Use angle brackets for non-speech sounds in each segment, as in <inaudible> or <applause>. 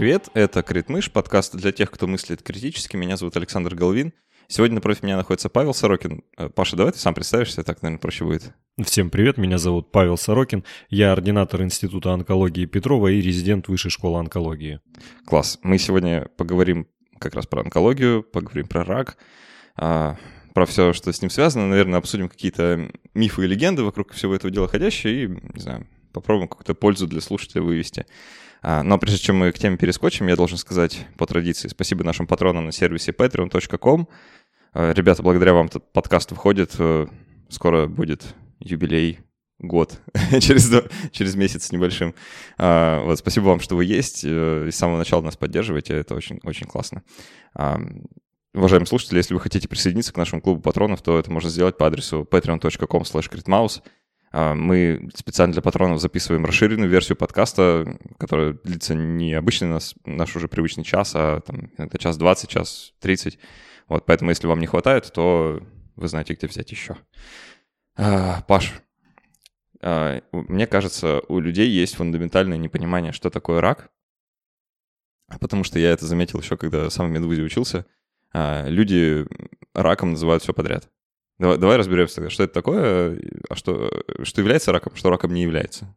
привет! Это Критмыш, подкаст для тех, кто мыслит критически. Меня зовут Александр Головин. Сегодня напротив меня находится Павел Сорокин. Э, Паша, давай ты сам представишься, так, наверное, проще будет. Всем привет, меня зовут Павел Сорокин. Я ординатор Института онкологии Петрова и резидент Высшей школы онкологии. Класс. Мы сегодня поговорим как раз про онкологию, поговорим про рак, а, про все, что с ним связано. Наверное, обсудим какие-то мифы и легенды вокруг всего этого дела ходящие и, не знаю, попробуем какую-то пользу для слушателя вывести. А, но прежде чем мы к теме перескочим, я должен сказать по традиции спасибо нашим патронам на сервисе patreon.com. А, ребята, благодаря вам этот подкаст выходит. Э, скоро будет юбилей год, <laughs> через, через месяц небольшим. А, вот, спасибо вам, что вы есть, э, и с самого начала нас поддерживаете, это очень, очень классно. Уважаемые слушатели, если вы хотите присоединиться к нашему клубу патронов, то это можно сделать по адресу patreon.com slash а, мы специально для патронов записываем расширенную версию подкаста, которая длится не обычный наш, наш уже привычный час, а там, это час 20, час 30. Вот, поэтому если вам не хватает, то вы знаете, где взять еще. А, Паш, а, мне кажется, у людей есть фундаментальное непонимание, что такое рак, потому что я это заметил еще, когда сам в медвузе учился. А, люди раком называют все подряд. Давай, давай разберемся тогда, что это такое, а что, что является раком, что раком не является.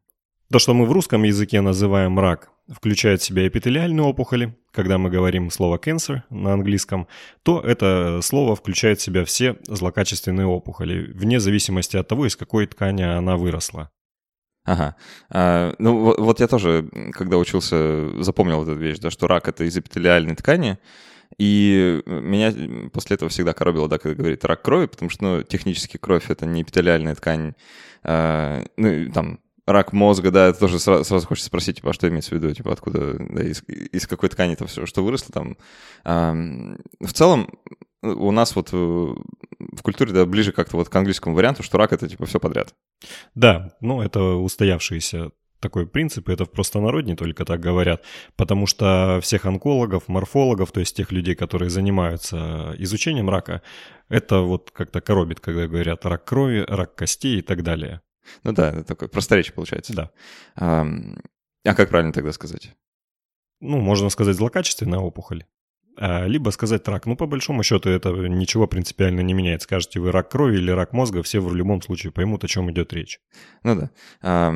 То, что мы в русском языке называем рак, включает в себя эпителиальные опухоли. Когда мы говорим слово cancer на английском, то это слово включает в себя все злокачественные опухоли, вне зависимости от того, из какой ткани она выросла. Ага. А, ну, вот, вот я тоже, когда учился, запомнил эту вещь, да, что рак — это из эпителиальной ткани, и меня после этого всегда коробило, да, когда говорит рак крови, потому что, ну, технически кровь — это не эпителиальная ткань, а, ну, там, рак мозга, да, это тоже сразу, сразу хочется спросить, типа, а что имеется в виду, типа, откуда, да, из, из какой ткани это все, что выросло там. А, в целом, у нас вот в культуре, да, ближе как-то вот к английскому варианту, что рак — это, типа, все подряд. Да, ну, это устоявшийся такой принцип, это в простонародье только так говорят, потому что всех онкологов, морфологов, то есть тех людей, которые занимаются изучением рака, это вот как-то коробит, когда говорят рак крови, рак костей и так далее. Ну да, это такое просторечие получается. Да. А, а как правильно тогда сказать? Ну, можно сказать злокачественная опухоль. А, либо сказать рак. Ну, по большому счету, это ничего принципиально не меняет. Скажете вы рак крови или рак мозга, все в любом случае поймут, о чем идет речь. Ну да.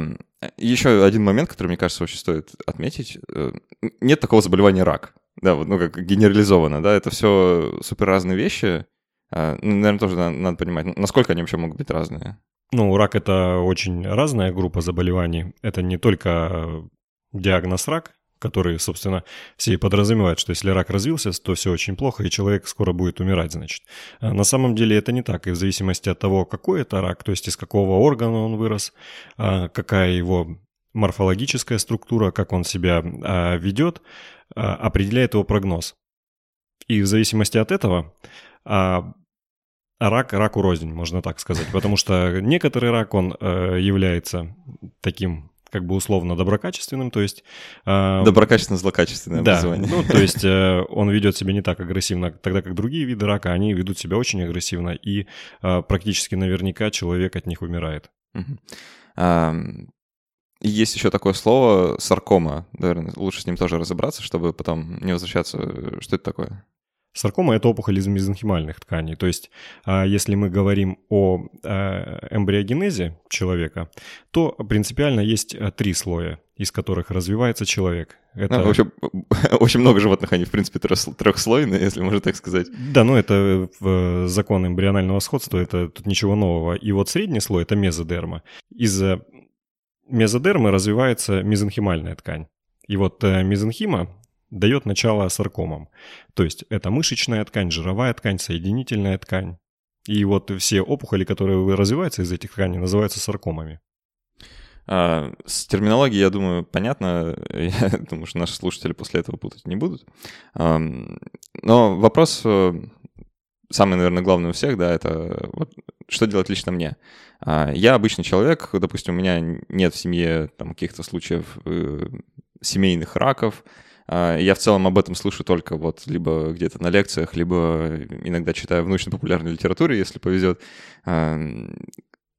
Еще один момент, который, мне кажется, очень стоит отметить. Э, нет такого заболевания рак. Да, вот, ну, как генерализованно, да, это все супер разные вещи. А, ну, наверное, тоже надо понимать, насколько они вообще могут быть разные. Ну, рак – это очень разная группа заболеваний. Это не только диагноз рак, который, собственно, все и подразумевают, что если рак развился, то все очень плохо, и человек скоро будет умирать, значит. А на самом деле это не так, и в зависимости от того, какой это рак, то есть из какого органа он вырос, а, какая его морфологическая структура, как он себя а, ведет, определяет его прогноз. И в зависимости от этого рак раку рознь, можно так сказать, потому что некоторый рак, он э, является таким как бы условно доброкачественным, то есть... Э, Доброкачественно-злокачественное да, образование. ну, то есть <laughs> э, он ведет себя не так агрессивно, тогда как другие виды рака, они ведут себя очень агрессивно, и э, практически наверняка человек от них умирает. Угу. А, есть еще такое слово саркома, наверное, лучше с ним тоже разобраться, чтобы потом не возвращаться. Что это такое? Саркома – это опухоль из мезонхимальных тканей. То есть, а, если мы говорим о а, эмбриогенезе человека, то принципиально есть а, три слоя, из которых развивается человек. Это... Ну, в общем, <laughs> очень много животных, они, в принципе, трехслойные, если можно так сказать. Да, ну это в закон эмбрионального сходства, это тут ничего нового. И вот средний слой – это мезодерма. Из мезодермы развивается мезонхимальная ткань. И вот э, мезонхима дает начало саркомам. То есть это мышечная ткань, жировая ткань, соединительная ткань. И вот все опухоли, которые развиваются из этих тканей, называются саркомами. А, с терминологией, я думаю, понятно. <laughs> Я думаю, что наши слушатели после этого путать не будут. А, но вопрос э, самый, наверное, главный у всех, да, это вот, что делать лично мне. А, я обычный человек, допустим, у меня нет в семье там каких-то случаев э, семейных раков, я в целом об этом слышу только вот либо где-то на лекциях, либо иногда читаю в научно-популярной литературе, если повезет. А,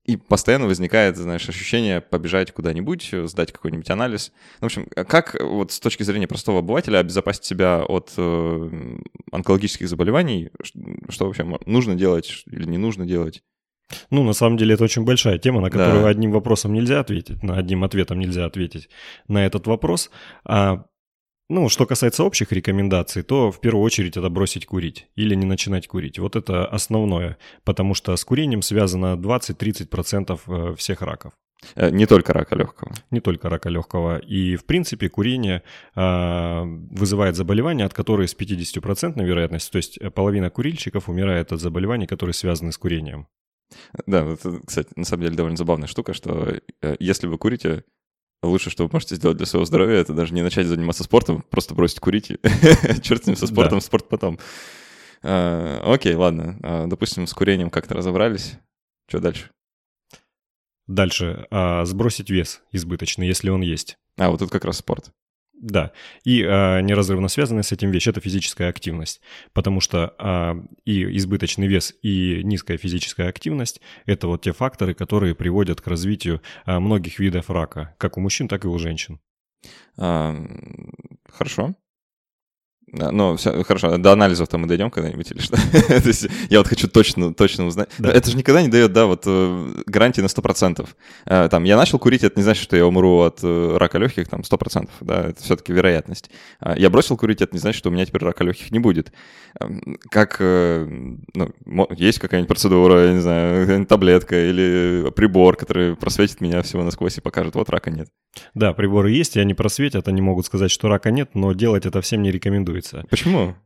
и постоянно возникает, знаешь, ощущение побежать куда-нибудь, сдать какой-нибудь анализ. В общем, как вот с точки зрения простого обывателя обезопасить себя от э, онкологических заболеваний? Что вообще нужно делать или не нужно делать? Ну, на самом деле, это очень большая тема, на которую да. одним вопросом нельзя ответить, на одним ответом нельзя ответить на этот вопрос. А ну, что касается общих рекомендаций, то в первую очередь это бросить курить или не начинать курить. Вот это основное, потому что с курением связано 20-30% э, всех раков. Э, не только рака легкого. Не только рака легкого. И, в принципе, курение э, вызывает заболевания, от которых с 50% вероятностью, то есть половина курильщиков умирает от заболеваний, которые связаны с курением. Да, это, кстати, на самом деле довольно забавная штука, что э, если вы курите, лучше, что вы можете сделать для своего здоровья, это даже не начать заниматься спортом, просто бросить курить. <laughs> Черт с ним со спортом, да. спорт потом. А, окей, ладно. А, допустим, с курением как-то разобрались. Что дальше? Дальше. А, сбросить вес избыточный, если он есть. А, вот тут как раз спорт. Да, и э, неразрывно связанная с этим вещь – это физическая активность, потому что э, и избыточный вес, и низкая физическая активность – это вот те факторы, которые приводят к развитию э, многих видов рака, как у мужчин, так и у женщин. Хорошо. Ну, все, хорошо, до анализов там мы дойдем когда-нибудь или что? <laughs> То есть я вот хочу точно, точно узнать. Да. Это же никогда не дает, да, вот э, гарантии на 100%. Э, там, я начал курить, это не значит, что я умру от э, рака легких, там, 100%, да, это все-таки вероятность. А я бросил курить, это не значит, что у меня теперь рака легких не будет. Эм, как, ну, есть какая-нибудь процедура, я не знаю, таблетка или прибор, который просветит меня всего насквозь и покажет, вот рака нет. Да, приборы есть, и они просветят, они могут сказать, что рака нет, но делать это всем не рекомендуется. Почему?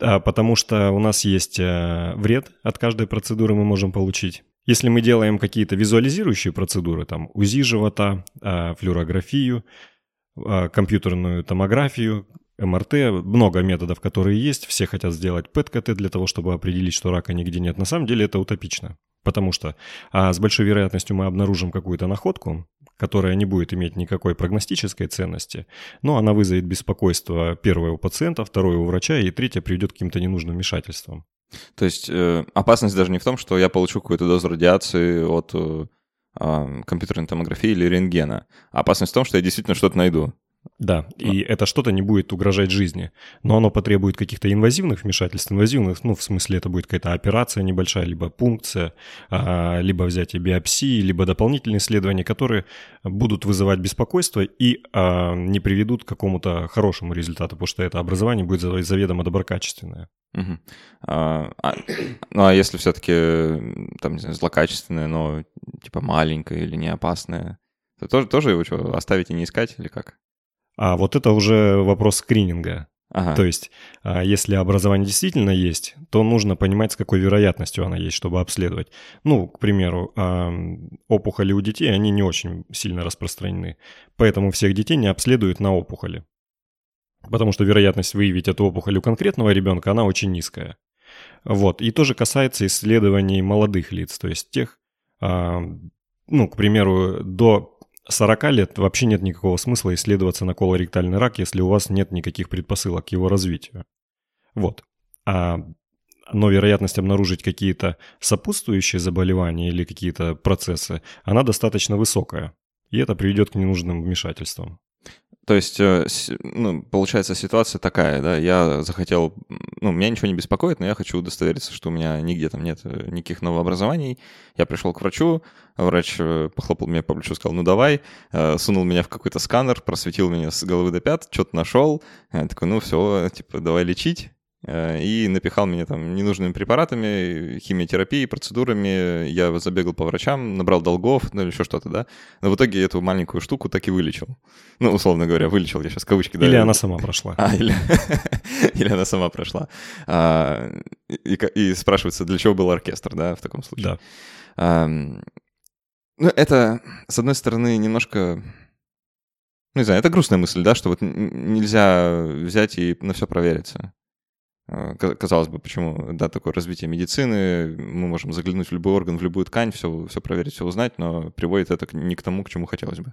А, потому что у нас есть э, вред от каждой процедуры мы можем получить. Если мы делаем какие-то визуализирующие процедуры, там УЗИ живота, э, флюорографию, э, компьютерную томографию, МРТ, много методов, которые есть, все хотят сделать ПЭТ-КТ для того, чтобы определить, что рака нигде нет. На самом деле это утопично, потому что а, с большой вероятностью мы обнаружим какую-то находку, которая не будет иметь никакой прогностической ценности, но она вызовет беспокойство первое у пациента, второе у врача и третье приведет к каким-то ненужным вмешательствам. То есть э, опасность даже не в том, что я получу какую-то дозу радиации от э, э, компьютерной томографии или рентгена, а опасность в том, что я действительно что-то найду. Да, и это что-то не будет угрожать жизни, но оно потребует каких-то инвазивных вмешательств, инвазивных, ну, в смысле, это будет какая-то операция небольшая, либо пункция, а, либо взятие биопсии, либо дополнительные исследования, которые будут вызывать беспокойство и а, не приведут к какому-то хорошему результату, потому что это образование будет заведомо доброкачественное. Угу. А, а, ну, а если все-таки, там, не знаю, злокачественное, но типа маленькое или не опасное, то тоже, тоже его что, оставить и не искать или как? А вот это уже вопрос скрининга. Ага. То есть, а, если образование действительно есть, то нужно понимать, с какой вероятностью оно есть, чтобы обследовать. Ну, к примеру, опухоли у детей, они не очень сильно распространены. Поэтому всех детей не обследуют на опухоли. Потому что вероятность выявить эту опухоль у конкретного ребенка, она очень низкая. Вот. И тоже касается исследований молодых лиц, то есть тех, ну, к примеру, до 40 лет вообще нет никакого смысла исследоваться на колоректальный рак, если у вас нет никаких предпосылок к его развитию. Вот. А, но вероятность обнаружить какие-то сопутствующие заболевания или какие-то процессы, она достаточно высокая. И это приведет к ненужным вмешательствам. То есть, э, ну, получается ситуация такая, да, я захотел, ну, меня ничего не беспокоит, но я хочу удостовериться, что у меня нигде там нет э, никаких новообразований. Я пришел к врачу, врач э, похлопал меня по плечу, сказал, ну давай, сунул меня в какой-то сканер, просветил меня с головы до пят, что-то нашел. Я такой, ну все, типа, давай лечить. Э, и напихал меня там ненужными препаратами, химиотерапией, процедурами. Я забегал по врачам, набрал долгов, ну или еще что-то, да. Но в итоге эту маленькую штуку так и вылечил. Ну, условно говоря, вылечил, я сейчас кавычки даю. Или она сама прошла. А, или, <laughs> или она сама прошла. А, и, и спрашивается, для чего был оркестр, да, в таком случае. Да. А, ну, это, с одной стороны, немножко... Ну, не знаю, это грустная мысль, да, что вот нельзя взять и на все провериться. А, казалось бы, почему, да, такое развитие медицины, мы можем заглянуть в любой орган, в любую ткань, все, все проверить, все узнать, но приводит это не к тому, к чему хотелось бы.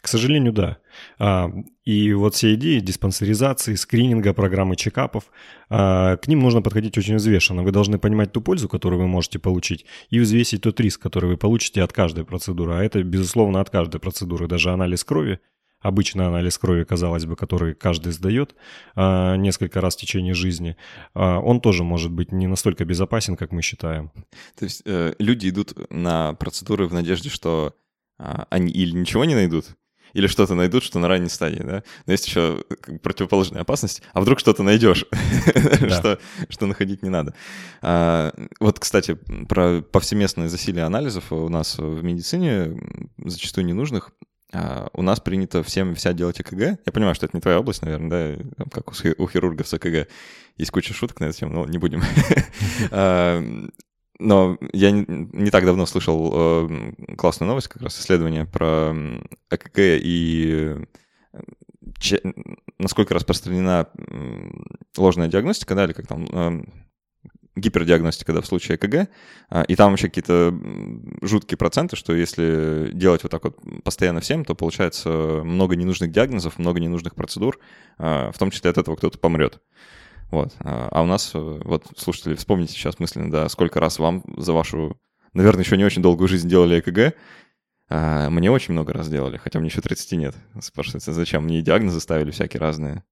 К сожалению, да. А, и вот все идеи диспансеризации, скрининга, программы чекапов, а, к ним нужно подходить очень взвешенно. Вы должны понимать ту пользу, которую вы можете получить, и взвесить тот риск, который вы получите от каждой процедуры. А это, безусловно, от каждой процедуры. Даже анализ крови, обычный анализ крови, казалось бы, который каждый сдает а, несколько раз в течение жизни, он тоже может быть не настолько безопасен, как мы считаем. То есть э, люди идут на процедуры в надежде, что они или ничего не найдут, или что-то найдут, что на ранней стадии, да. Но есть еще противоположная опасность. А вдруг что-то найдешь, <laughs> что, что находить не надо. А, вот, кстати, про повсеместное засилие анализов у нас в медицине, зачастую ненужных, а, у нас принято всем вся делать ЭКГ. Я понимаю, что это не твоя область, наверное, да, как у хирургов с ЭКГ. Есть куча шуток на эту тему, но не будем. <laughs> А, но я не, не так давно слышал э, классную новость, как раз исследование про ЭКГ и э, че, насколько распространена ложная диагностика, да, или как там э, гипердиагностика, да, в случае ЭКГ, э, и там вообще какие-то жуткие проценты, что если делать вот так вот постоянно всем, то получается много ненужных диагнозов, много ненужных процедур, э, в том числе от этого кто-то помрет. Вот. А, а у нас, э, вот, слушатели, вспомните сейчас мысленно, да, сколько раз вам за вашу, наверное, еще не очень долгую жизнь делали ЭКГ, а мне очень много раз делали, хотя мне еще 30 нет. Спрашивается, зачем? Мне диагнозы ставили всякие разные.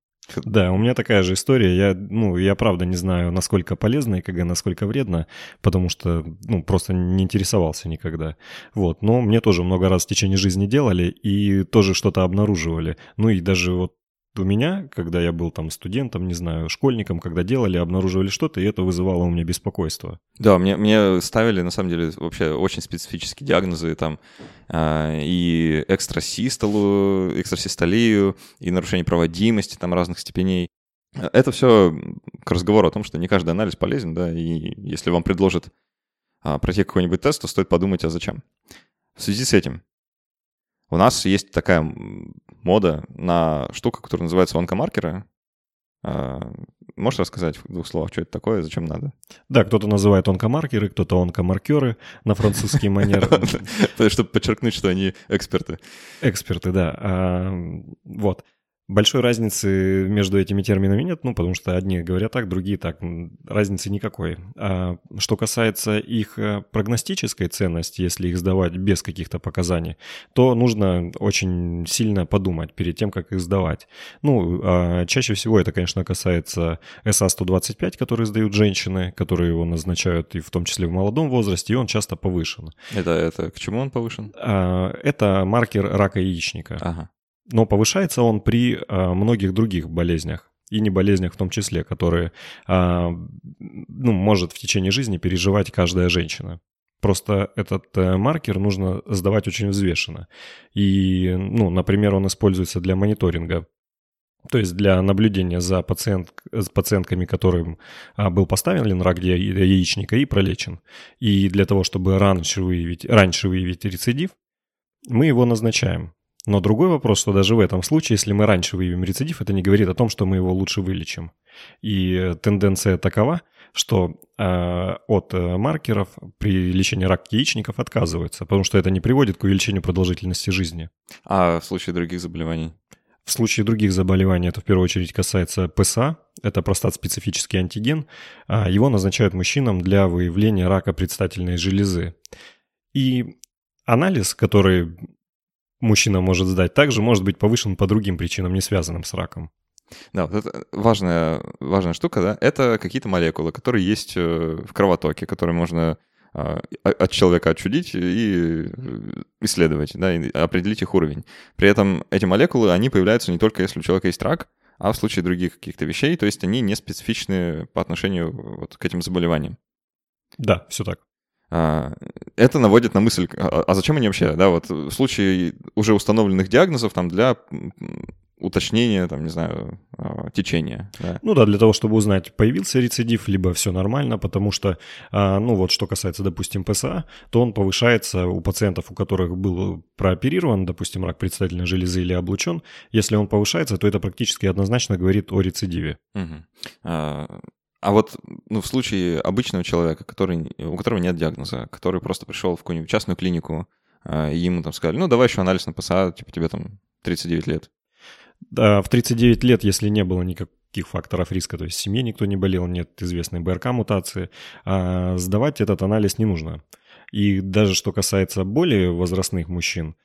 Да, у меня такая же история. Я, ну, я правда не знаю, насколько полезно ЭКГ, насколько вредно, потому что, ну, просто не интересовался никогда. Вот, но мне тоже много раз в течение жизни делали и тоже что-то обнаруживали. Ну и даже вот у меня, когда я был там студентом, не знаю, школьником, когда делали, обнаруживали что-то, и это вызывало у меня беспокойство. Да, мне, мне ставили, на самом деле, вообще очень специфические диагнозы, там, э, и экстрасистолу, экстрасистолию, и нарушение проводимости, там, разных степеней. Это все к разговору о том, что не каждый анализ полезен, да, и если вам предложат а, пройти какой-нибудь тест, то стоит подумать, а зачем. В связи с этим у нас есть такая мода на штуку, которая называется онкомаркеры. А, можешь рассказать в двух словах, что это такое, зачем надо? Да, кто-то называет онкомаркеры, кто-то онкомаркеры на французский <laughs> манер. Чтобы подчеркнуть, что они эксперты. Эксперты, да. А, вот. Большой разницы между этими терминами нет, ну, потому что одни говорят так, другие так. Разницы никакой. А что касается их э, прогностической ценности, если их сдавать без каких-то показаний, то нужно очень сильно подумать перед тем, как их сдавать. Ну, а чаще всего это, конечно, касается СА-125, который сдают женщины, которые его назначают и в том числе в молодом возрасте, и он часто повышен. Это, это к чему он повышен? А, это маркер рака яичника. Ага но повышается он при а, многих других болезнях и не болезнях в том числе, которые а, ну, может в течение жизни переживать каждая женщина. Просто этот э, маркер нужно сдавать очень взвешенно. И, ну, например, он используется для мониторинга то есть для наблюдения за пациент, пациентками, которым а, был поставлен рак яичника и пролечен. И для того, чтобы раньше выявить, раньше выявить рецидив, мы его назначаем. Но другой вопрос, что даже в этом случае, если мы раньше выявим рецидив, это не говорит о том, что мы его лучше вылечим. И тенденция такова, что э, от э, маркеров при лечении рака яичников отказываются, потому что это не приводит к увеличению продолжительности жизни. А в случае других заболеваний? В случае других заболеваний это в первую очередь касается ПСА, это простат-специфический антиген. А его назначают мужчинам для выявления рака предстательной железы. И анализ, который мужчина может сдать, также может быть повышен по другим причинам, не связанным с раком. Да, вот это важная, важная штука, да, это какие-то молекулы, которые есть э, в кровотоке, которые можно а, от человека отчудить и э, исследовать, да, и определить их уровень. При этом эти молекулы, они появляются не только если у человека есть рак, а в случае других каких-то вещей, то есть они не специфичны по отношению вот к этим заболеваниям. Да, все так. А, это наводит на мысль, а, а зачем они вообще, да, вот в случае уже установленных диагнозов там для уточнения, там, не знаю, а, течения. Да. Ну да, для того, чтобы узнать, появился рецидив, либо все нормально, потому что, ну вот, что касается, допустим, ПСА, то он повышается у пациентов, у которых был прооперирован, допустим, рак предстательной железы или облучен. Если он повышается, то это практически однозначно говорит о рецидиве. Угу. А вот ну, в случае обычного человека, который, у которого нет диагноза, который просто пришел в какую-нибудь частную клинику, а, и ему там сказали, ну, давай еще анализ на ПСА, типа тебе там 39 лет. Да, в 39 лет, если не было никаких факторов риска, то есть в семье никто не болел, нет известной БРК-мутации, а сдавать этот анализ не нужно. И даже что касается более возрастных мужчин,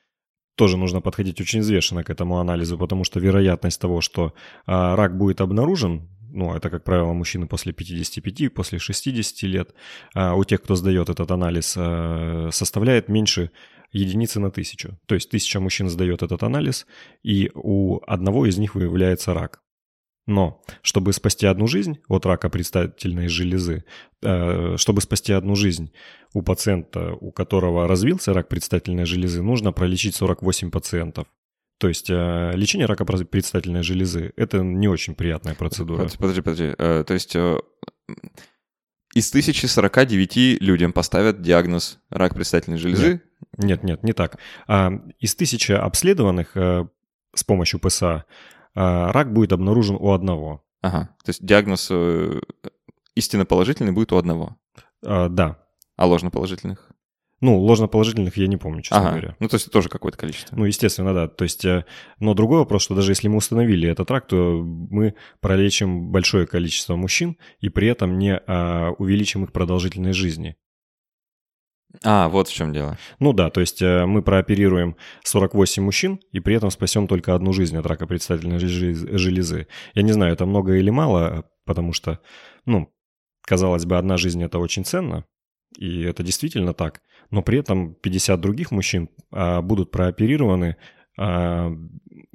тоже нужно подходить очень взвешенно к этому анализу, потому что вероятность того, что а, рак будет обнаружен, ну, это, как правило, мужчины после 55, после 60 лет, а у тех, кто сдает этот анализ, а, составляет меньше единицы на тысячу. То есть тысяча мужчин сдает этот анализ, и у одного из них выявляется рак. Но чтобы спасти одну жизнь от рака предстательной железы, э, чтобы спасти одну жизнь у пациента, у которого развился рак предстательной железы, нужно пролечить 48 пациентов. То есть э, лечение рака предстательной железы – это не очень приятная процедура. Подожди, подожди. Э, то есть из 1049 людям поставят диагноз рак предстательной железы? Нет, нет, не так. А, из тысячи обследованных с помощью ПСА рак будет обнаружен у одного. Ага, то есть диагноз э, истинно положительный будет у одного? Да. А ложноположительных? Ну, ложноположительных я не помню, честно ага. говоря. Ну, то есть тоже какое-то количество. Ну, естественно, да. То есть, э, но другой вопрос, что даже если мы установили этот рак, то мы пролечим большое количество мужчин и при этом не а, увеличим их продолжительность жизни. А, вот в чем дело. Ну да, то есть э, мы прооперируем 48 мужчин и при этом спасем только одну жизнь от рака предстательной железы. Я не знаю, это много или мало, потому что, ну, казалось бы, одна жизнь это очень ценно, и это действительно так, но при этом 50 других мужчин а, будут прооперированы а,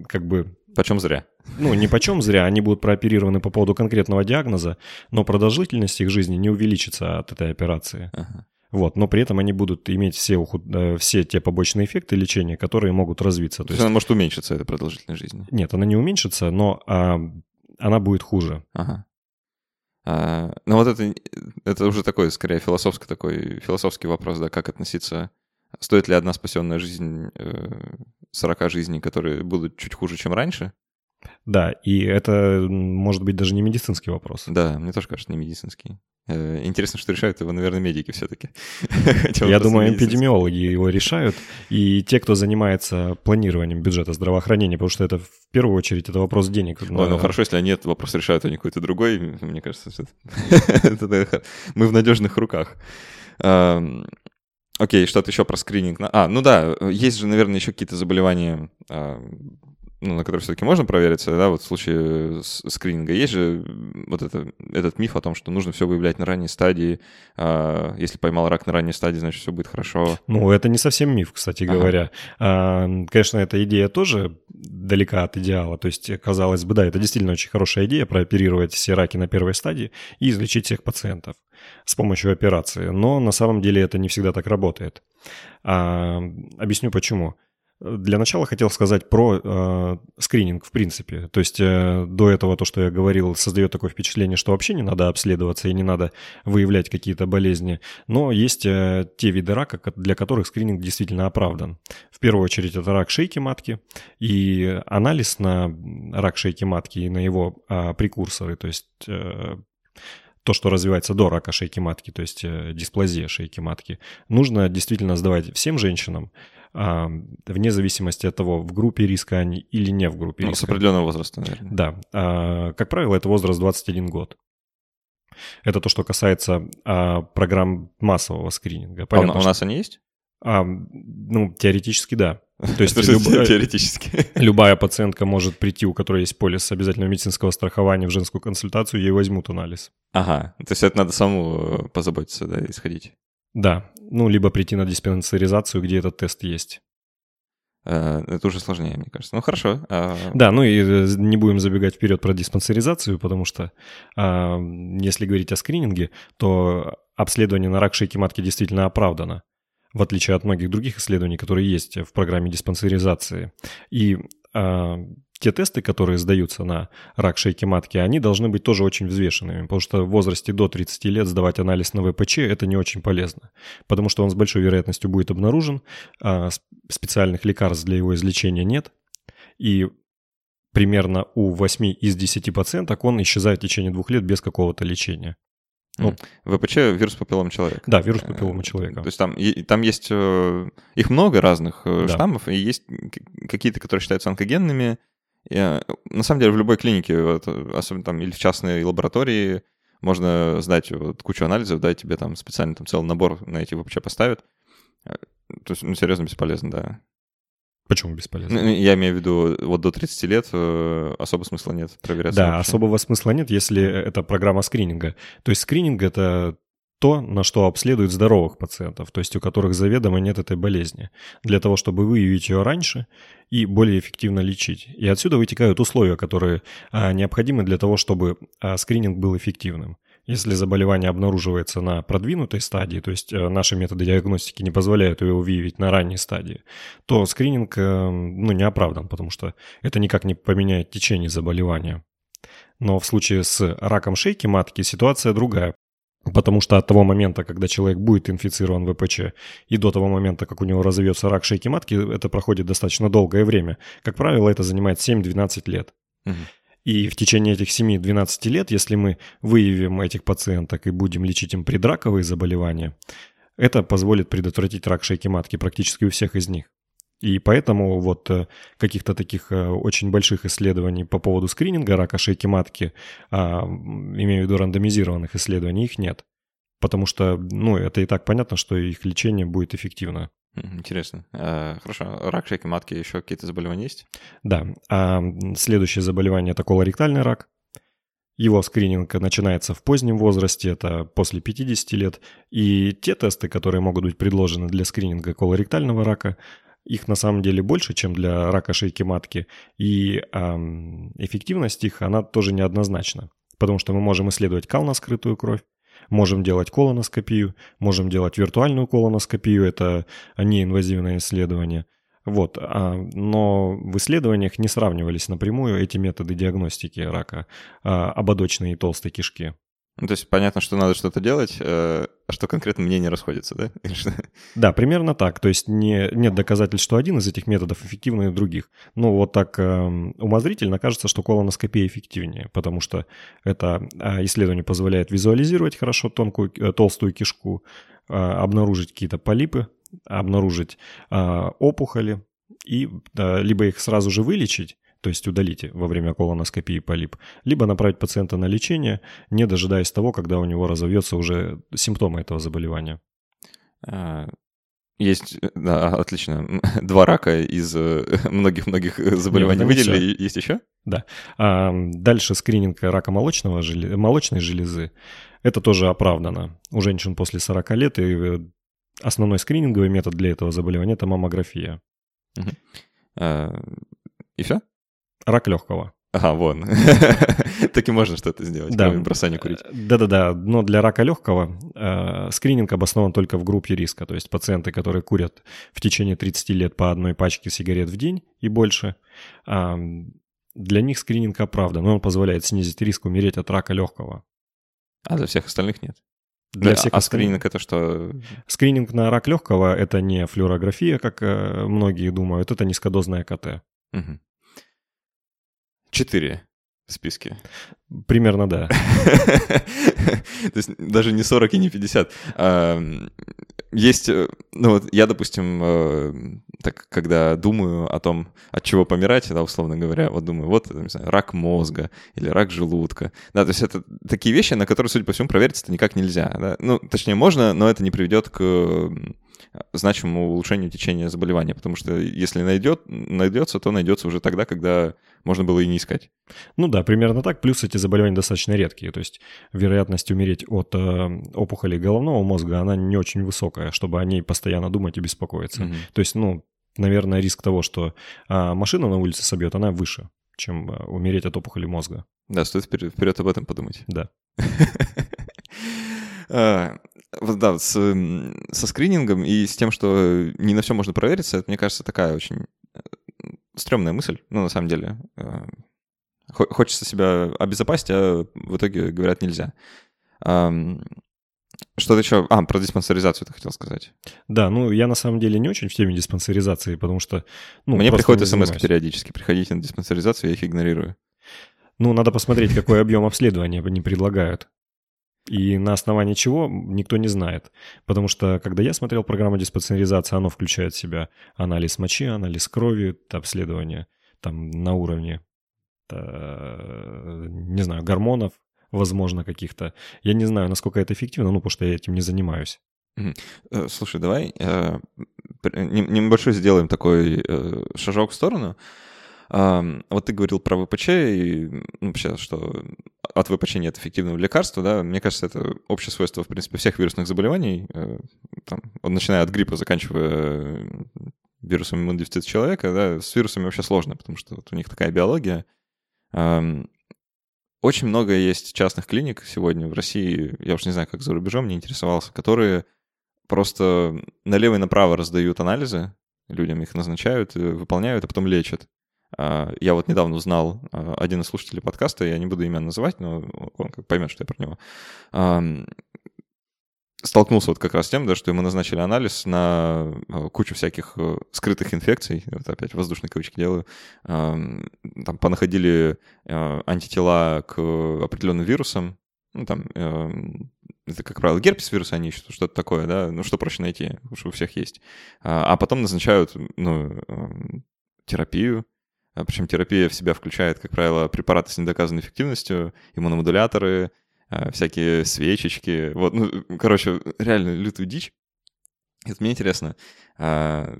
как бы... Почем зря. Ну, не почем зря, они будут прооперированы по поводу конкретного диагноза, но продолжительность их жизни не увеличится от этой операции. Ага. Вот, но при этом они будут иметь все, ухуд... Э, все те побочные эффекты лечения, которые могут развиться. То, То есть она может уменьшиться, эта продолжительность жизни? Нет, она не уменьшится, но а, она будет хуже. Ага. А, ну вот это, это уже такой, скорее, философский такой, философский вопрос, да, как относиться, стоит ли одна спасенная жизнь э, 40 жизней, которые будут чуть хуже, чем раньше? Да, и это может быть даже не медицинский вопрос. Да, мне тоже кажется, не медицинский. Э, интересно, что решают его, наверное, медики все-таки. <laughs> Я думаю, эпидемиологи его решают, и те, кто занимается планированием бюджета здравоохранения, потому что это в первую очередь это вопрос денег. Ну хорошо, если они этот вопрос решают, а не какой-то другой, мне кажется, <laughs> мы в надежных руках. Окей, что-то еще про скрининг. А, ну да, есть же, наверное, еще какие-то заболевания ну, на который все-таки можно провериться, да, вот в случае скрининга есть же вот это, этот миф о том, что нужно все выявлять на ранней стадии, а, если поймал рак на ранней стадии, значит, все будет хорошо. Ну, это не совсем миф, кстати ага. говоря. А, конечно, эта идея тоже далека от идеала, то есть, казалось бы, да, это действительно очень хорошая идея, прооперировать все раки на первой стадии и излечить всех пациентов с помощью операции, но на самом деле это не всегда так работает. А, объясню почему. Для начала хотел сказать про э, скрининг в принципе. То есть э, до этого то, что я говорил, создает такое впечатление, что вообще не надо обследоваться и не надо выявлять какие-то болезни. Но есть э, те виды рака, для которых скрининг действительно оправдан. В первую очередь это рак шейки матки. И анализ на рак шейки матки и на его э, прекурсоры, то есть э, то, что развивается до рака шейки матки, то есть э, дисплазия шейки матки, нужно действительно сдавать всем женщинам, а, вне зависимости от того, в группе риска они или не в группе ну, риска. С определенного возраста, наверное. Да. А, как правило, это возраст 21 год. Это то, что касается а, программ массового скрининга. Понятно, а у нас они есть? А, ну, теоретически да. То есть любая, теоретически. любая пациентка может прийти, у которой есть полис обязательного медицинского страхования в женскую консультацию, ей возьмут анализ. Ага, то есть это надо саму позаботиться, да, исходить. Да, ну, либо прийти на диспансеризацию, где этот тест есть. Э, это уже сложнее, мне кажется. Ну, хорошо. А да, ну и э, не будем забегать вперед про диспансеризацию, потому что а, если говорить о скрининге, то обследование на рак шейки матки действительно оправдано в отличие от многих других исследований, которые есть в программе диспансеризации. И а, те тесты, которые сдаются на рак шейки матки, они должны быть тоже очень взвешенными, потому что в возрасте до 30 лет сдавать анализ на ВПЧ – это не очень полезно, потому что он с большой вероятностью будет обнаружен, а специальных лекарств для его излечения нет, и примерно у 8 из 10 пациенток он исчезает в течение двух лет без какого-то лечения. Ну, ВПЧ — вирус папиллома человека. Да, вирус папиллома человека. То есть там, там есть... Их много разных да. штаммов, и есть какие-то, которые считаются онкогенными. И, на самом деле в любой клинике, вот, особенно там или в частной лаборатории, можно сдать вот, кучу анализов, да, тебе там специально там целый набор на эти ВПЧ поставят. То есть, ну, серьезно бесполезно, да. Почему бесполезно? Ну, я имею в виду, вот до 30 лет э, особо смысла нет проверять. Да, вообще. особого смысла нет, если это программа скрининга. То есть скрининг — это то, на что обследуют здоровых пациентов, то есть у которых заведомо нет этой болезни, для того, чтобы выявить ее раньше и более эффективно лечить. И отсюда вытекают условия, которые а, необходимы для того, чтобы а, скрининг был эффективным. Если заболевание обнаруживается на продвинутой стадии, то есть э, наши методы диагностики не позволяют его выявить на ранней стадии, то скрининг э, ну, не оправдан, потому что это никак не поменяет течение заболевания. Но в случае с раком шейки матки ситуация другая. Потому что от того момента, когда человек будет инфицирован ВПЧ, и до того момента, как у него разовьется рак шейки матки, это проходит достаточно долгое время. Как правило, это занимает 7-12 лет. Угу. И в течение этих 7-12 лет, если мы выявим этих пациенток и будем лечить им предраковые заболевания, это позволит предотвратить рак шейки матки практически у всех из них. И поэтому вот э, каких-то таких э, очень больших исследований по поводу скрининга рака шейки матки, а, имею в виду рандомизированных исследований, их нет. Потому что, ну, это и так понятно, что их лечение будет эффективно. Интересно. А, хорошо. Рак шейки матки, еще какие-то заболевания есть? Да. А следующее заболевание – это колоректальный рак. Его скрининг начинается в позднем возрасте, это после 50 лет. И те тесты, которые могут быть предложены для скрининга колоректального рака, их на самом деле больше, чем для рака шейки матки. И эм, эффективность их, она тоже неоднозначна. Потому что мы можем исследовать кал на скрытую кровь, Можем делать колоноскопию, можем делать виртуальную колоноскопию, это неинвазивное исследование. Вот, а, но в исследованиях не сравнивались напрямую эти методы диагностики рака а, ободочной и толстой кишки. Ну, то есть понятно, что надо что-то делать, э, а что конкретно мне не расходится, да? Да, примерно так. То есть не, нет доказательств, что один из этих методов эффективнее других. Но вот так э, умозрительно кажется, что колоноскопия эффективнее, потому что это э, исследование позволяет визуализировать хорошо тонкую, э, толстую кишку, э, обнаружить какие-то полипы, обнаружить э, опухоли, и либо их сразу же вылечить, то есть удалите во время колоноскопии полип, либо направить пациента на лечение, не дожидаясь того, когда у него разовьется уже симптомы этого заболевания. А, есть, да, отлично, <laughs> два рака из э, многих-многих заболеваний выделили, есть еще? Да. А, дальше скрининг рака молочного, молочной железы. Это тоже оправдано. У женщин после 40 лет и э, основной скрининговый метод для этого заболевания – это маммография. Угу. А, и все? Рак легкого. Ага, вон. <laughs> так и можно что-то сделать, да. кроме бросания курить. Э, да-да-да, но для рака легкого э, скрининг обоснован только в группе риска, то есть пациенты, которые курят в течение 30 лет по одной пачке сигарет в день и больше, э, для них скрининг оправдан, но он позволяет снизить риск умереть от рака легкого. А для всех остальных нет? Для всех а остальных... скрининг это что? Скрининг на рак легкого это не флюорография, как э, многие думают, это низкодозная КТ. Угу. Четыре в списке. Примерно, да. <laughs> То есть даже не 40 и не 50. Есть, э, ну вот я, допустим, э, так, когда думаю о том, от чего помирать, да, условно говоря, вот думаю, вот, не знаю, рак мозга или рак желудка. Да, то есть это такие вещи, на которые, судя по всему, проверить это никак нельзя. Да? Ну, точнее, можно, но это не приведет к значимому улучшению течения заболевания, потому что если найдет, найдется, то найдется уже тогда, когда можно было и не искать. Ну да, примерно так. Плюс эти заболевания достаточно редкие. То есть вероятность умереть от э, опухолей головного мозга, она не очень высокая, чтобы о ней постоянно думать и беспокоиться. Угу. То есть, ну, наверное, риск того, что э, машина на улице собьет, она выше, чем э, умереть от опухоли мозга. Да, стоит вперед, вперед об этом подумать. Да. <laughs> А, вот да, с, со скринингом и с тем, что не на все можно провериться, это, мне кажется, такая очень стрёмная мысль, ну, на самом деле. Э, хочется себя обезопасить, а в итоге говорят нельзя. Что-то еще... А, про диспансеризацию ты хотел сказать. Да, ну я на самом деле не очень в теме диспансеризации, потому что... Ну, Мне приходят смс периодически. Приходите на диспансеризацию, я их игнорирую. Ну, надо посмотреть, какой объем обследования они предлагают. И на основании чего никто не знает. Потому что, когда я смотрел программу диспансеризации, оно включает в себя анализ мочи, анализ крови, обследование там на уровне, э, не знаю, гормонов, возможно, каких-то. Я не знаю, насколько это эффективно, ну, потому что я этим не занимаюсь. Э, слушай, давай э, небольшой сделаем такой шажок в сторону. Вот ты говорил про ВПЧ, и вообще, что от ВПЧ нет эффективного лекарства, да, мне кажется, это общее свойство, в принципе, всех вирусных заболеваний, там, начиная от гриппа, заканчивая вирусом иммунодефицита человека, да, с вирусами вообще сложно, потому что вот у них такая биология. Очень много есть частных клиник сегодня в России, я уж не знаю, как за рубежом, не интересовался, которые просто налево и направо раздают анализы, людям их назначают, выполняют, а потом лечат. А, я вот недавно узнал а, один из слушателей подкаста, я не буду имя называть, но он поймет, что я про него. Столкнулся вот как раз с тем, да, что ему назначили анализ на э, кучу всяких э, скрытых инфекций, вот опять воздушные кавычки делаю, там понаходили антитела к определенным вирусам, ну, там, это, как правило, герпес вируса они ищут, что-то такое, да, ну, что проще найти, что у всех есть. А, а потом назначают, ну, терапию, причем терапия в себя включает, как правило, препараты с недоказанной эффективностью, иммуномодуляторы, а, всякие свечечки. Вот, ну, короче, реально лютую дичь. Это мне интересно. А,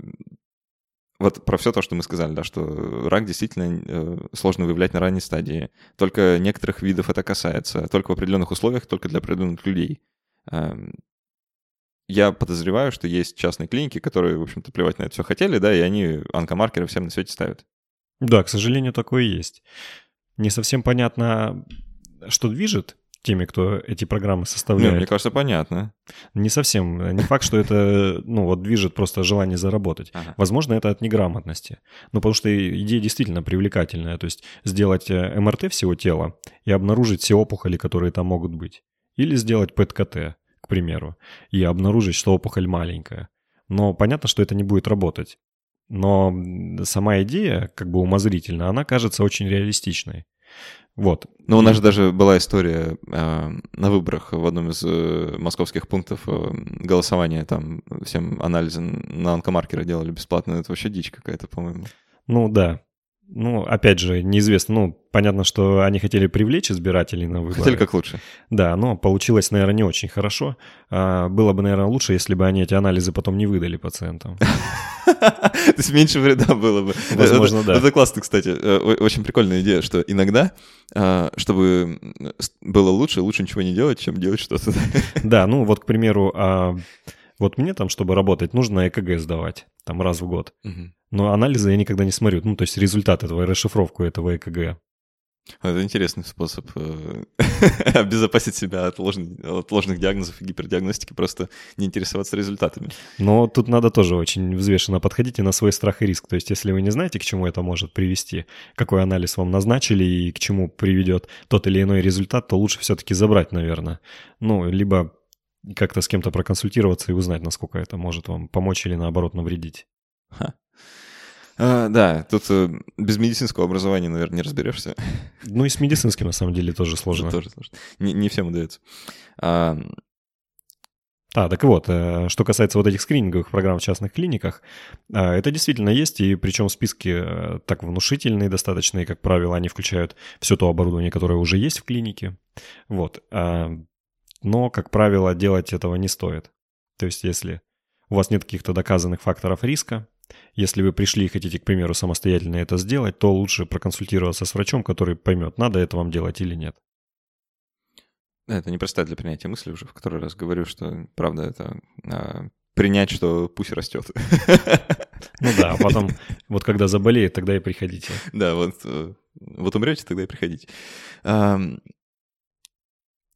вот про все то, что мы сказали, да, что рак действительно э, сложно выявлять на ранней стадии. Только некоторых видов это касается, только в определенных условиях, только для определенных людей. Я подозреваю, что есть частные клиники, которые, в общем-то, плевать на это все хотели, да, и они онкомаркеры всем на свете ставят. Да, к сожалению, такое есть. Не совсем понятно, что движет теми, кто эти программы составляет. Не, мне кажется, понятно. Не совсем. Не факт, что это, ну, вот движет просто желание заработать. Ага. Возможно, это от неграмотности. Ну, потому что идея действительно привлекательная. То есть сделать э, МРТ всего тела и обнаружить все опухоли, которые там могут быть. Или сделать ПЭТ-КТ, к примеру, и обнаружить, что опухоль маленькая. Но понятно, что это не будет работать. Но сама идея, как бы умозрительно, она кажется очень реалистичной. Вот. Ну, у нас же даже была история э, на выборах в одном из э, московских пунктов э, голосования, там всем анализы на онкомаркеры делали бесплатно. Это вообще дичь какая-то, по-моему. Ну, да. Ну, опять же, неизвестно. Ну, понятно, что они хотели привлечь избирателей на выборы. Хотели как лучше. Да, но получилось, наверное, не очень хорошо. А, было бы, наверное, лучше, если бы они эти анализы потом не выдали пациентам. <laughs> То есть меньше вреда было бы. Возможно, да. Это классно, кстати. Э, очень прикольная идея, что иногда, а, чтобы было лучше, лучше ничего не делать, чем делать что-то. <laughs> Да, ну вот, к примеру, а, вот мне там, чтобы работать, нужно ЭКГ сдавать, там раз в год. Но анализы я никогда не смотрю, ну то есть результат этого, расшифровку этого ЭКГ. Это интересный способ э, <laughs> обезопасить себя от, ложных, от ложных диагнозов и гипердиагностики, просто не интересоваться результатами. Но тут надо тоже очень взвешенно подходить и на свой страх и риск. То есть если вы не знаете, к чему это может привести, какой анализ вам назначили и к чему приведет тот или иной результат, то лучше все-таки забрать, наверное. Ну, либо как-то с кем-то проконсультироваться и узнать, насколько это может вам помочь или наоборот навредить. Ха. А, да, тут э, без медицинского образования, наверное, не разберешься. Ну и с медицинским, на самом деле, тоже сложно. Тоже сложно. Не, не всем удается. А... А, так вот, э, что касается вот этих скрининговых программ в частных клиниках, э, это действительно есть, и причем списки так внушительные достаточно, и, как правило, они включают все то оборудование, которое уже есть в клинике. Вот. А, но, как правило, делать этого не стоит. То есть, если у вас нет каких-то доказанных факторов риска, если вы пришли и хотите, к примеру, самостоятельно это сделать, то лучше проконсультироваться с врачом, который поймет, надо это вам делать или нет. Это непростая для принятия мысли уже, в который раз говорю, что, правда, это а, принять, что пусть растет. Ну да, а потом, вот когда заболеет, тогда и приходите. Да, вот, э, вот умрете, тогда и приходите.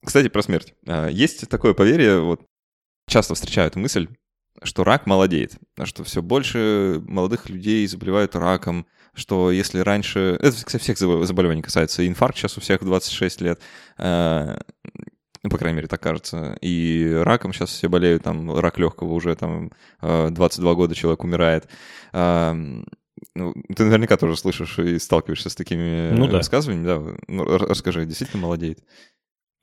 Кстати, про смерть. А, есть такое поверье, вот часто встречают мысль, что рак молодеет, что все больше молодых людей заболевают раком, что если раньше... Это, кстати, всех заболеваний касается. Инфаркт сейчас у всех в 26 лет, э, ну, по крайней мере, так кажется. И раком сейчас все болеют, там, рак легкого уже, там, 22 э, года человек умирает. Э, ну, ты наверняка тоже слышишь и сталкиваешься с такими ну, да. высказываниями, да? Ну, расскажи, действительно молодеет?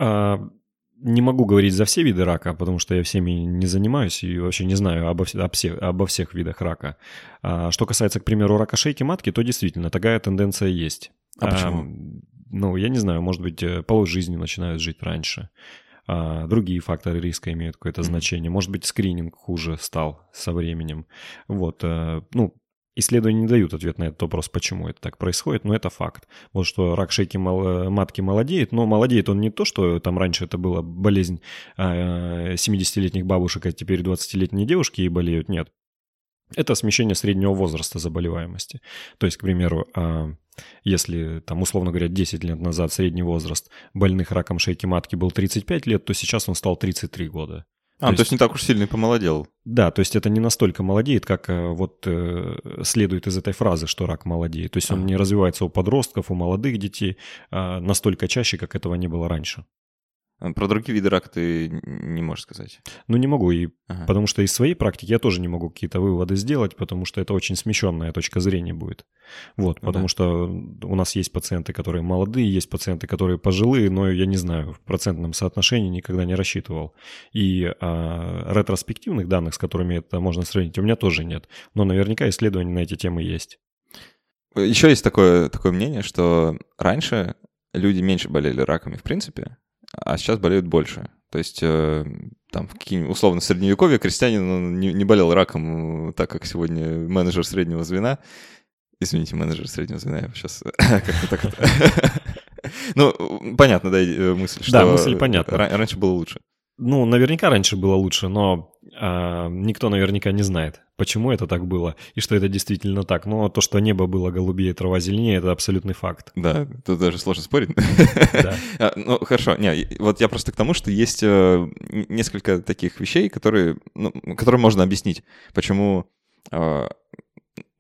А, не могу говорить за все виды рака, потому что я всеми не занимаюсь и вообще не знаю обо, обо, всех, обо всех видах рака. А, что касается, к примеру, рака шейки матки, то действительно такая тенденция есть. А, а почему? Ну, я не знаю, может быть, э, половой жизни начинают жить раньше. А, другие факторы риска имеют какое-то mm-hmm. значение. Может быть, скрининг хуже стал со временем. Вот, э, ну, Исследования не дают ответ на этот вопрос, почему это так происходит, но это факт. Вот что рак шейки мал- матки молодеет, но молодеет он не то, что там раньше это была болезнь 70-летних а, бабушек, а теперь 20-летние девушки и болеют, нет. Это смещение среднего возраста заболеваемости. То есть, к примеру, а, если, там, условно говоря, 10 лет назад средний возраст больных раком шейки матки был 35 лет, то сейчас он стал 33 года. А, то, то есть, не так уж сильно и помолодел. Да, то есть это не настолько молодеет, как э, вот э, следует из этой фразы, что рак молодеет. То есть он не развивается у подростков, у молодых детей а настолько чаще, как этого не было раньше. А про другие виды рака ты не можешь сказать? Ну, не могу, и ага. потому что из своей практики я тоже не могу какие-то выводы сделать, потому что это очень смещенная точка зрения будет. Вот, ну, потому да. что у нас есть пациенты, которые молодые, есть пациенты, которые пожилые, но я не знаю, в процентном соотношении никогда не рассчитывал. И а, ретроспективных данных, с которыми это можно сравнить, у меня тоже нет. Но наверняка исследования на эти темы есть. Еще есть такое, такое мнение, что раньше люди меньше болели раками в принципе, а сейчас болеют больше. То есть э, там в условно средневековье крестьянин не, не болел раком, так как сегодня менеджер среднего звена. Извините, менеджер среднего звена, я сейчас <laughs> как-то так... <laughs> Ну, понятно, да, э, мысль, что... Да, мысль понятна. Раньше было лучше. Ну, наверняка раньше было лучше, но а, никто наверняка не знает, почему это так было и что это действительно так. Но то, что небо было голубее, трава зеленее, это абсолютный факт. Да, тут даже сложно спорить. Да. <laughs> А, ну, хорошо. Не, вот я просто к тому, что есть э, несколько таких вещей, которые, ну, которые можно объяснить, почему а,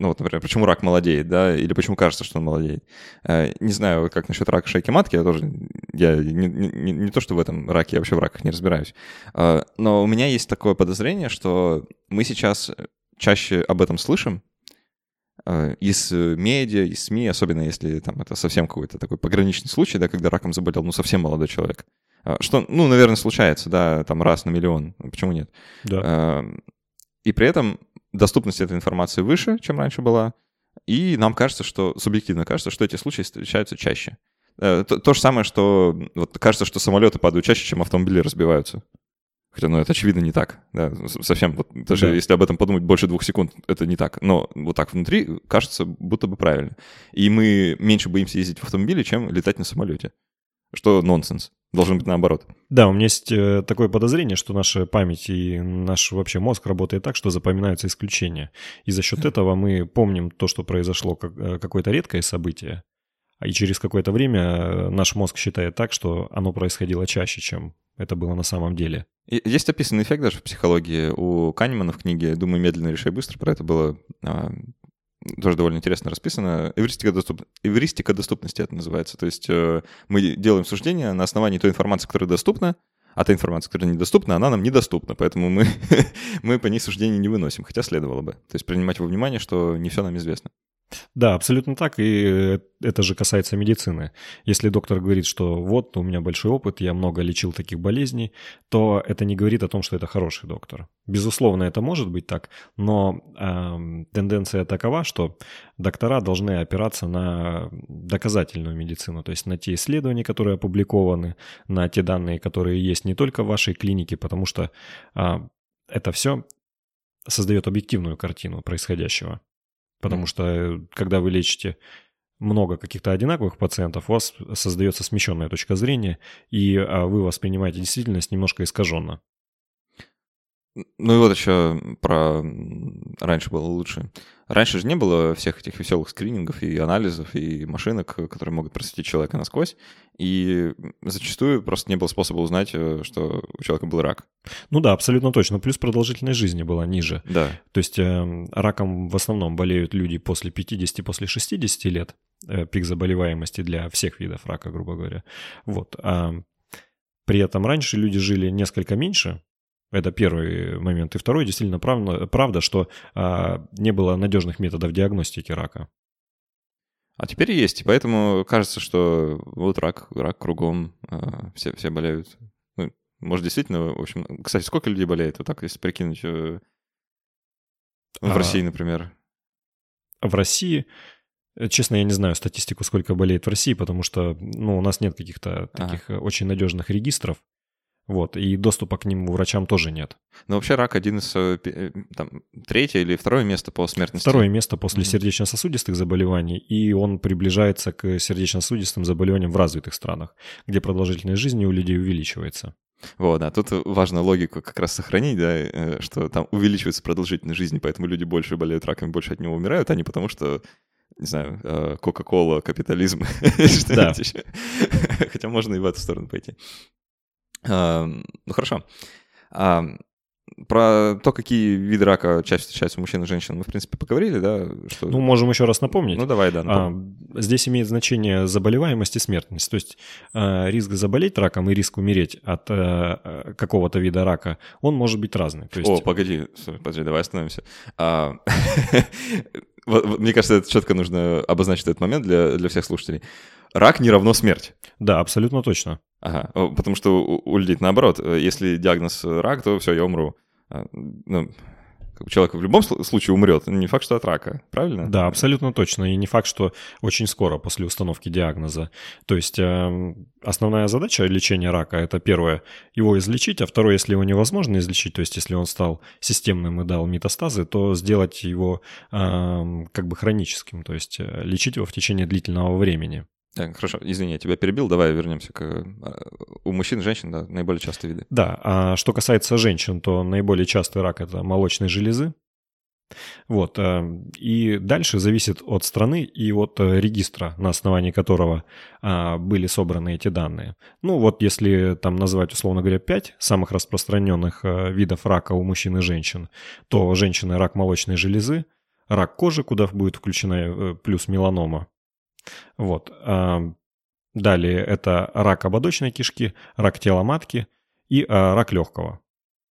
ну вот, например, почему рак молодеет, да, или почему кажется, что он молодеет. Э, не знаю, как насчет рака шейки матки, я тоже, я не, не, не то, что в этом раке, я вообще в раках не разбираюсь. Э, но у меня есть такое подозрение, что мы сейчас чаще об этом слышим, э, из медиа, из СМИ, особенно если там это совсем какой-то такой пограничный случай, да, когда раком заболел, ну, совсем молодой человек. Что, ну, наверное, случается, да, там раз на миллион, почему нет? Да. И при этом доступность этой информации выше, чем раньше была, и нам кажется, что, субъективно кажется, что эти случаи встречаются чаще. Э, то, то же самое, что вот кажется, что самолеты падают чаще, чем автомобили разбиваются. Хотя, ну, это очевидно не так. Да, совсем, вот, даже да. если об этом подумать больше двух секунд, это не так. Но вот так внутри кажется, будто бы правильно. И мы меньше боимся ездить в автомобиле, чем летать на самолете. Что нонсенс. Должен быть наоборот. Да, у меня есть э, такое подозрение, что наша память и наш вообще мозг работает так, что запоминаются исключения. И за счет этого мы помним то, что произошло, как, э, какое-то редкое событие, и через какое-то время э, наш мозг считает так, что оно происходило чаще, чем это было на самом деле. И есть описанный эффект даже в психологии. У Канемана в книге «Думай медленно, решай быстро» про это было а, тоже довольно интересно расписано. Эвристика, доступ... Эвристика доступности это называется. То есть э, мы делаем суждения на основании той информации, которая доступна, а та информация, которая недоступна, она нам недоступна, поэтому мы, <laughs> мы по ней суждения не выносим, хотя следовало бы. То есть принимать во внимание, что не все нам известно. Да, абсолютно так, и это же касается медицины. Если доктор говорит, что вот, у меня большой опыт, я много лечил таких болезней, то это не говорит о том, что это хороший доктор. Безусловно, это может быть так, но э, тенденция такова, что доктора должны опираться на доказательную медицину, то есть на те исследования, которые опубликованы, на те данные, которые есть не только в вашей клинике, потому что э, это все создает объективную картину происходящего. Потому что когда вы лечите много каких-то одинаковых пациентов, у вас создается смещенная точка зрения, и а, вы воспринимаете действительность немножко искаженно. Ну и вот еще про раньше было лучше. Раньше же не было всех этих веселых скринингов и анализов, и машинок, которые могут просветить человека насквозь. И зачастую просто не было способа узнать, э, что у человека был рак. Ну да, абсолютно точно. Плюс продолжительность жизни была ниже. Да. То есть э, раком в основном болеют люди после 50, после 60 лет. Э, пик заболеваемости для всех видов рака, грубо говоря. Вот. А при этом раньше люди жили несколько меньше, это первый момент. И второй, действительно, правда, правда что а, не было надежных методов диагностики рака. А теперь есть, и поэтому кажется, что вот рак, рак кругом, а, все, все болеют. Ну, Может, действительно, в общем... Кстати, сколько людей болеет? Вот так, если прикинуть, э, в А, России, например. В России, э, честно, я не знаю статистику, сколько болеет в России, потому что ну, у нас нет каких-то Ага. таких э, очень надежных регистров. Вот, и доступа к ним у врачам тоже нет. Но вообще рак один из, э, э, там, третье или второе место по смертности. Второе место после Мгм. сердечно-сосудистых заболеваний, и он приближается к сердечно-сосудистым заболеваниям в развитых странах, где продолжительность жизни у людей увеличивается. Вот, да, тут важно логику как раз сохранить, да, э, что там увеличивается продолжительность жизни, поэтому люди больше болеют раком, больше от него умирают, а не потому что, не знаю, Кока-Кола, капитализм, <laughs> что-нибудь еще. Хотя можно и в эту сторону пойти. А, Ну, хорошо. Про то, какие виды рака чаще встречаются у мужчин и женщин, мы, в принципе, поговорили, да? Что... Ну, можем еще раз напомнить. Ну, давай, да. А. Здесь имеет значение заболеваемость и смертность. То есть а, риск заболеть раком и риск умереть от а, какого-то вида рака, он может быть разный. То есть, О, погоди, подожди, давай остановимся. А, <laughs> Мне кажется, это четко нужно обозначить этот момент для, для всех слушателей. Рак не равно смерть. Да, абсолютно точно. Ага, потому что у, людей наоборот, э, если диагноз э, рак, то все, я умру. А, Ну, человек в любом сл- случае умрет, не факт, что от рака, правильно? Да, абсолютно точно. И не факт, что очень скоро после установки диагноза. То есть э, основная задача лечения рака это первое его излечить, а второе, если его невозможно излечить, то есть если он стал системным и дал метастазы, то сделать его э, как бы хроническим, то есть э, лечить его в течение длительного времени. Так, хорошо, извини, я тебя перебил, давай вернемся к... э, У мужчин и женщин, да, наиболее частые виды. Да, а что касается женщин, то наиболее частый рак это молочной железы. Вот, э, и дальше зависит от страны и от э, регистра, на основании которого а, были собраны эти данные. Ну вот если там назвать, условно говоря, 5 самых распространенных э, видов рака у мужчин и женщин, то женщины рак молочной железы, рак кожи, куда будет включена э, плюс меланома. Вот. Далее это рак ободочной кишки, рак тела матки и а, рак легкого.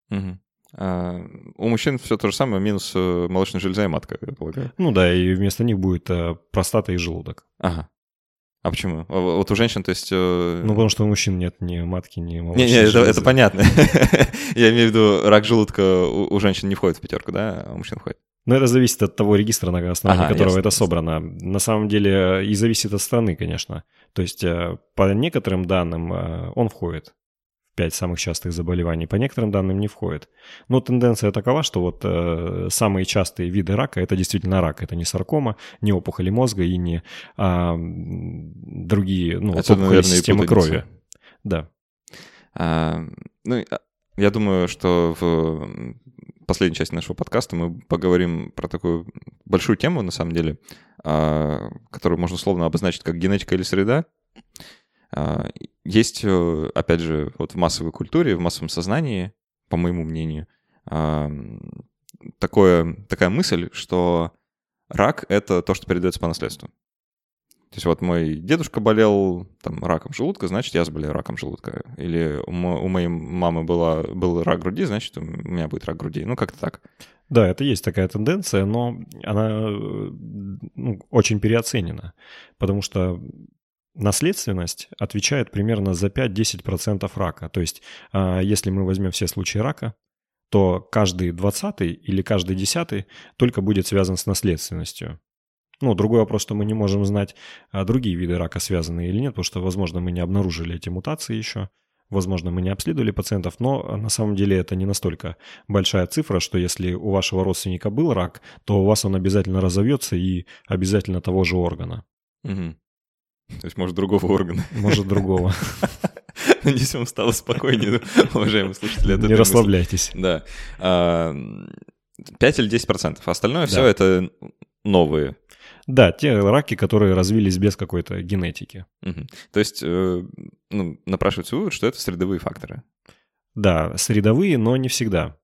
Мгм. А, у мужчин все то же самое, минус э, молочная железа и матка, я полагаю. Ну да, и вместо них будет э, простата и желудок. Ага. А почему? А Вот у женщин, то есть... э, Ну, потому что у мужчин нет ни матки, ни молочной Не, не, это, это понятно. <laughs> Я имею в виду, рак желудка у, у женщин не входит в пятерку, да, а у мужчин входит. Но это зависит от того регистра, на основании Ага, которого ясно, это ясно. собрано. На самом деле и зависит от страны, конечно. То есть э, по некоторым данным э, он входит в пять самых частых заболеваний, по некоторым данным не входит. Но тенденция такова, что вот э, самые частые виды рака это действительно рак. Это не саркома, не опухоли мозга и не а, другие, ну, Отсюда, опухоли наверное, системы крови. Да. А, ну, я думаю, что в последней части нашего подкаста мы поговорим про такую большую тему, на самом деле, а, которую можно условно обозначить как генетика или среда. А, Есть, э, опять же, вот в массовой культуре, в массовом сознании, по моему мнению, а, такое, такая мысль, что рак — это то, что передается по наследству. То есть вот мой дедушка болел там, раком желудка, значит, я заболею раком желудка. Или у, у моей мамы была, был рак груди, значит, у меня будет рак груди. Ну, как-то так. Да, это есть такая тенденция, но она э, ну, очень переоценена, потому что наследственность отвечает примерно за 5-10% рака. То есть, а, если мы возьмем все случаи рака, то каждый 20 или каждый 10 только будет связан с наследственностью. Ну, другой вопрос, что мы не можем знать, а другие виды рака связаны или нет, потому что, возможно, мы не обнаружили эти мутации еще, возможно, мы не обследовали пациентов, но а, на самом деле это не настолько большая цифра, что если у вашего родственника был рак, то у вас он обязательно разовьется и обязательно того же органа, Мгм. То есть, может, другого органа. может другого. <laughs> Надеюсь, вам стало спокойнее, <laughs> уважаемые слушатели. Не расслабляйтесь. Да. А, 5 или 10 процентов. Остальное все это новые. Да, те раки, которые развились без какой-то генетики. Мгм. То есть, э, ну, напрашивается вывод, что это средовые факторы. Да, средовые, но не всегда.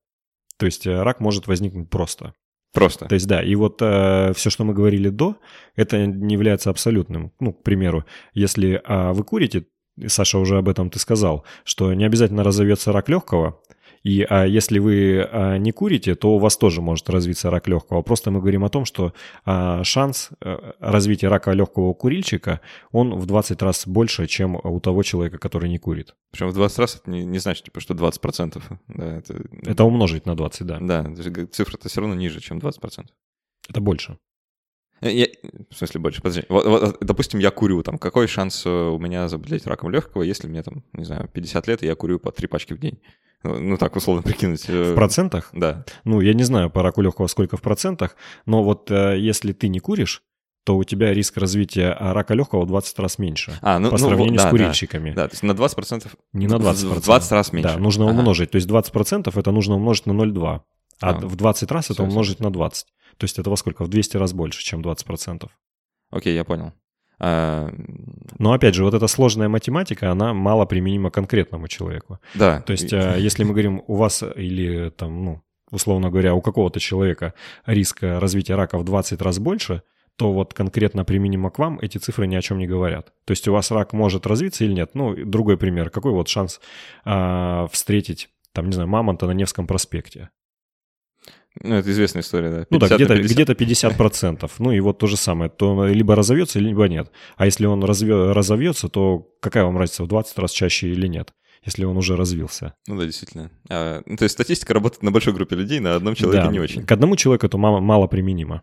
То есть э, рак может возникнуть просто. Просто. То есть да, и вот все, что мы говорили до, это не является абсолютным. Ну, к примеру, если а, вы курите, Саша уже об этом ты сказал, что не обязательно разовьется рак легкого, И а, если вы а, не курите, то у вас тоже может развиться рак легкого. Просто мы говорим о том, что а, шанс а, развития рака легкого у курильщика, он в 20 раз больше, чем у того человека, который не курит. Причем в 20 раз это не, не значит, типа, что 20%. Да, это... это умножить на 20, да. Да, цифра-то все равно ниже, чем 20%. Это больше. Э, я, в смысле больше, подожди. Вот, вот, допустим, я курю, там, какой шанс э, у меня заболеть раком легкого, если мне там, не знаю, 50 лет, и я курю по три пачки в день? Ну, ну так условно прикинуть. Э, в процентах? Да. Ну, я не знаю по раку легкого сколько в процентах, но вот если ты не куришь, то у тебя риск развития рака легкого в 20 раз меньше а, ну, по ну, сравнению да, с курильщиками. Да, да, то есть на 20%... Не на 20%. В 20 раз меньше. Да, нужно ага. умножить. То есть 20% это нужно умножить на 0,2. А, а в 20 раз это умножить на 20. То есть это во сколько? В 200 раз больше, чем 20%. Окей, я понял. А... Но опять же, вот эта сложная математика, она мало применима конкретному человеку. Да. То есть, а, <laughs> если мы говорим у вас или там, ну, условно говоря, у какого-то человека риск развития рака в 20 раз больше, то вот конкретно применимо к вам эти цифры ни о чем не говорят. То есть у вас рак может развиться или нет. Ну, другой пример. Какой вот шанс а, встретить, там, не знаю, мамонта на Невском проспекте? Ну, это известная история, да. Ну да, где-то, где-то 50%. Ну и вот то же самое. То либо разовьется, либо нет. А если он разве, разовьется, то какая вам разница, в 20 раз чаще или нет? если он уже развился. Ну да, действительно. А, ну, то есть статистика работает на большой группе людей, на одном человеке да, не очень. К одному человеку это мало, мало применимо.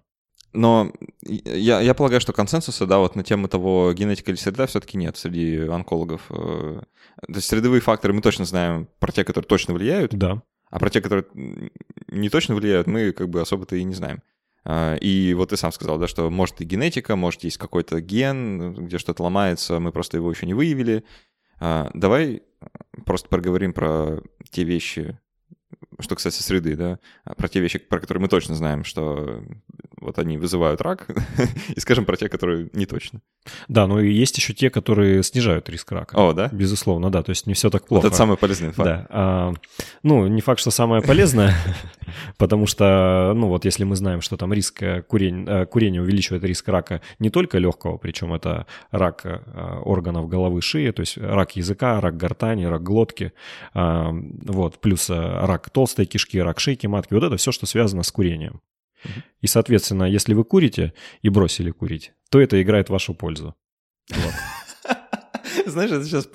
Но я, я полагаю, что консенсуса, да, вот на тему того, генетика или среда, все-таки нет среди онкологов. Э, то есть средовые факторы мы точно знаем про те, которые точно влияют. Да. А про те, которые не точно влияют, мы как бы особо-то и не знаем. А, и вот ты сам сказал, да, что может и генетика, может есть какой-то ген, где что-то ломается, мы просто его еще не выявили. А, давай просто проговорим про те вещи, что касается среды, да, про те вещи, про которые мы точно знаем, что вот они вызывают рак, <laughs> и скажем про те, которые не точно. Да, но и есть еще те, которые снижают риск рака. О, да? Безусловно, да, то есть не все так плохо. Вот это самый полезный факт. Да. А, ну, не факт, что самое полезное, <laughs> потому что, ну, вот если мы знаем, что там риск э, курения, э, курения увеличивает риск рака не только легкого, причем это рак э, органов головы, шеи, то есть рак языка, рак гортани, рак глотки, вот, плюс рак толстой кишки, рак шейки матки, вот это все, что связано с курением. И, соответственно, если вы курите и бросили курить, то это играет в вашу пользу. Вот. Знаешь, это сейчас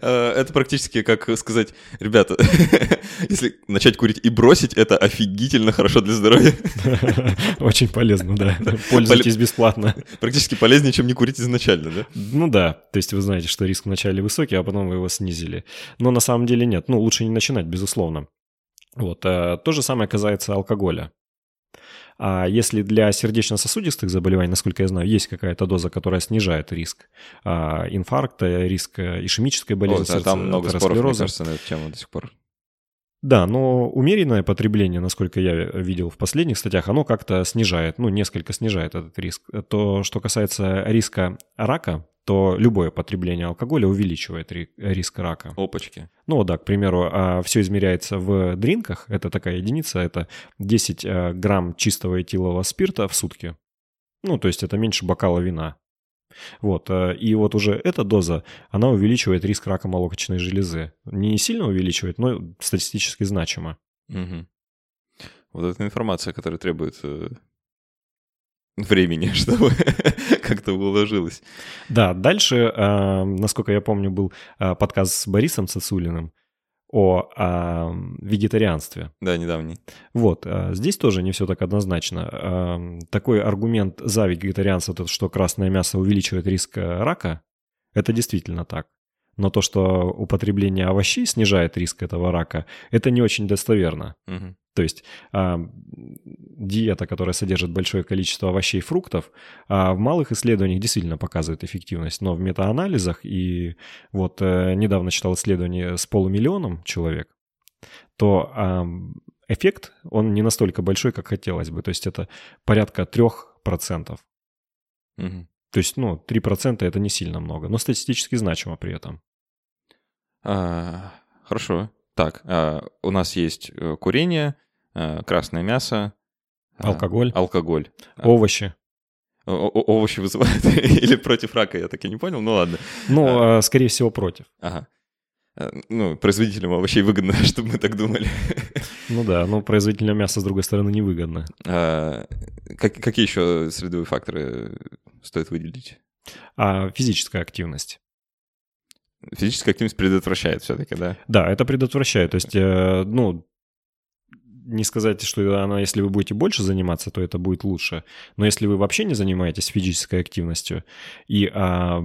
э, это практически как сказать, ребята, <laughs> если начать курить и бросить, это офигительно хорошо для здоровья. <laughs> Очень полезно, да. Пользуйтесь бесплатно. Практически полезнее, чем не курить изначально, да? Ну да, то есть вы знаете, что риск вначале высокий, а потом вы его снизили. Но на самом деле нет. Ну, лучше не начинать, безусловно. Вот. Э, то же самое касается алкоголя. А если для сердечно-сосудистых заболеваний, насколько я знаю, есть какая-то доза, которая снижает риск а, инфаркта, риск э, ишемической болезни О, сердца, там много споров, мне кажется, на эту тему до сих пор. Да, но умеренное потребление, насколько я видел в последних статьях, оно как-то снижает, ну, несколько снижает этот риск. То, что касается риска рака, то любое потребление алкоголя увеличивает риск рака. Опачки. Ну да, к примеру, а, все измеряется в дринках, это такая единица, это 10 э, грамм чистого этилового спирта в сутки. Ну, то есть это меньше бокала вина. Вот, э, и вот уже эта доза, она увеличивает риск рака молочной железы. Не сильно увеличивает, но статистически значимо. Угу. Вот эта информация, которая требует э, времени, <laughs> чтобы как-то уложилось. Да, дальше, э, насколько я помню, был э, подкаст с Борисом Сосулиным о, о вегетарианстве. Да, недавний. Вот, э, здесь тоже не все так однозначно. Такой аргумент за вегетарианство, что красное мясо увеличивает риск рака, это действительно так. Но то, что употребление овощей снижает риск этого рака, это не очень достоверно. Угу. То есть а, диета, которая содержит большое количество овощей и фруктов, а в малых исследованиях действительно показывает эффективность, но в метаанализах и вот а, недавно читал исследование с полумиллионом человек, то а, эффект, он не настолько большой, как хотелось бы. То есть это порядка 3%. Угу. То есть, ну, 3% это не сильно много, но статистически значимо при этом. А, хорошо. Так, а, у нас есть э, курение, Э, красное мясо. А, алкоголь. Алкоголь. Овощи. О овощи вызывают <laughs> или против рака, я так и не понял, ну ладно. Ну, а, скорее всего, против. Ага. Ну, производителям овощей выгодно, <laughs> чтобы мы так думали. Ну да, но производителям мяса, с другой стороны, невыгодно. А, как, какие еще средовые факторы стоит выделить? А физическая активность. Физическая активность предотвращает все-таки, да? Да, это предотвращает. То есть, э, ну, не сказать, что она, если вы будете больше заниматься, то это будет лучше. Но если вы вообще не занимаетесь физической активностью и а,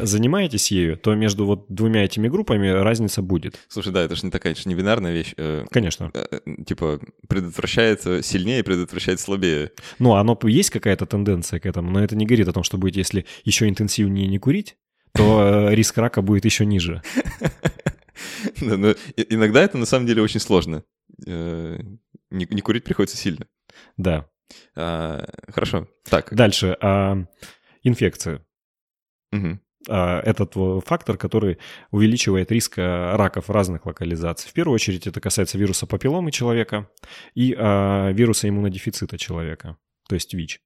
занимаетесь ею, то между вот двумя этими группами разница будет. Слушай, да, это же не такая, это же не бинарная вещь. Э, Конечно. Э, э, типа предотвращает сильнее, предотвращает слабее. Ну, оно есть какая-то тенденция к этому, но это не говорит о том, что будете, если еще интенсивнее не курить, то риск рака будет еще ниже. <laughs> Но иногда это на самом деле очень сложно. Э, не, не курить приходится сильно. Да. А, хорошо. Так. Дальше. А, инфекция. Угу. А, этот фактор, который увеличивает риск а, раков разных локализаций. В первую очередь это касается вируса папилломы человека и а, вируса иммунодефицита человека, то есть ВИЧ.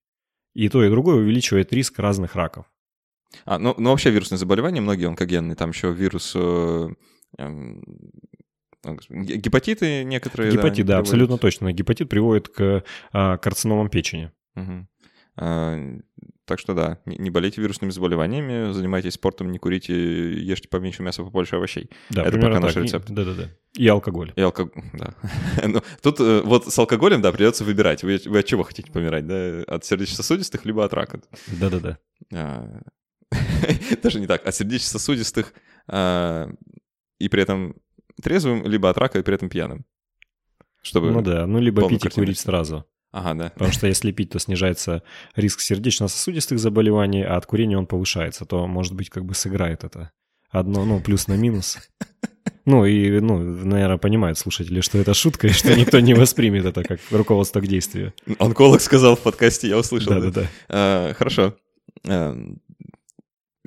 И то, и другое увеличивает риск разных раков. А, ну, ну вообще вирусные заболевания, многие онкогенные, там еще вирус э, эм, Гепатиты некоторые. Гепатит, да, да абсолютно точно. Гепатит приводит к а, карциномам печени. Угу. Так что да, не, болейте вирусными заболеваниями, занимайтесь спортом, не курите, ешьте поменьше мяса, побольше овощей. Да, Это пока наш рецепт. Да-да-да. И алкоголь. И алкоголь, <laughs> да. ну, тут э, вот с алкоголем, да, придется выбирать. Вы, вы от чего хотите помирать, да? От сердечно-сосудистых, либо от рака? Да-да-да. А, <laughs> даже не так. От сердечно-сосудистых а, и при этом трезвым, либо от рака и при этом пьяным. Чтобы ну да, ну либо пить и курить сразу. Ага, да. Потому что если пить, то снижается риск сердечно-сосудистых заболеваний, а от курения он повышается, то, может быть, как бы сыграет это. Одно, ну, плюс на минус. Ну, и, ну, наверное, понимают слушатели, что это шутка, и что никто не воспримет это как руководство к действию. Онколог сказал в подкасте, я услышал. Да-да-да. А, хорошо. А,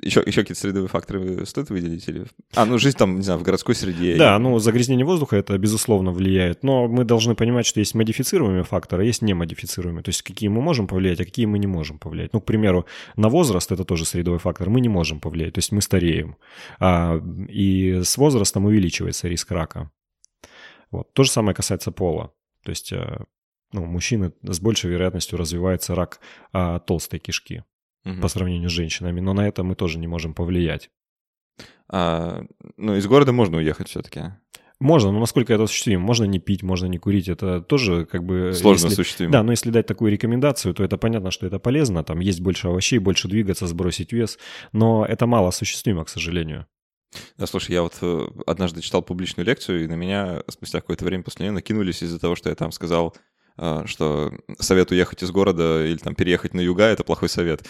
еще, еще какие-то средовые факторы стоит выделить? Или... А, ну жизнь там, не знаю, в городской среде. Да, ну загрязнение воздуха это безусловно влияет, но мы должны понимать, что есть модифицируемые факторы, а есть немодифицируемые. То есть какие мы можем повлиять, а какие мы не можем повлиять. Ну, к примеру, на возраст это тоже средовой фактор, мы не можем повлиять, то есть мы стареем. А, и с возрастом увеличивается риск рака. Вот. То же самое касается пола. То есть э, ну, мужчины с большей вероятностью развивается рак а, толстой кишки угу. по сравнению с женщинами, но на это мы тоже не можем повлиять. А, ну, из города можно уехать все-таки. Можно, но насколько это осуществимо? Можно не пить, можно не курить, это тоже как бы... Сложно если, осуществимо. Да, но если дать такую рекомендацию, то это понятно, что это полезно, там есть больше овощей, больше двигаться, сбросить вес, но это мало осуществимо, к сожалению. Да, слушай, я вот э, однажды читал публичную лекцию, и на меня спустя какое-то время после нее накинулись из-за того, что я там сказал что совет уехать из города или там переехать на юга — это плохой совет.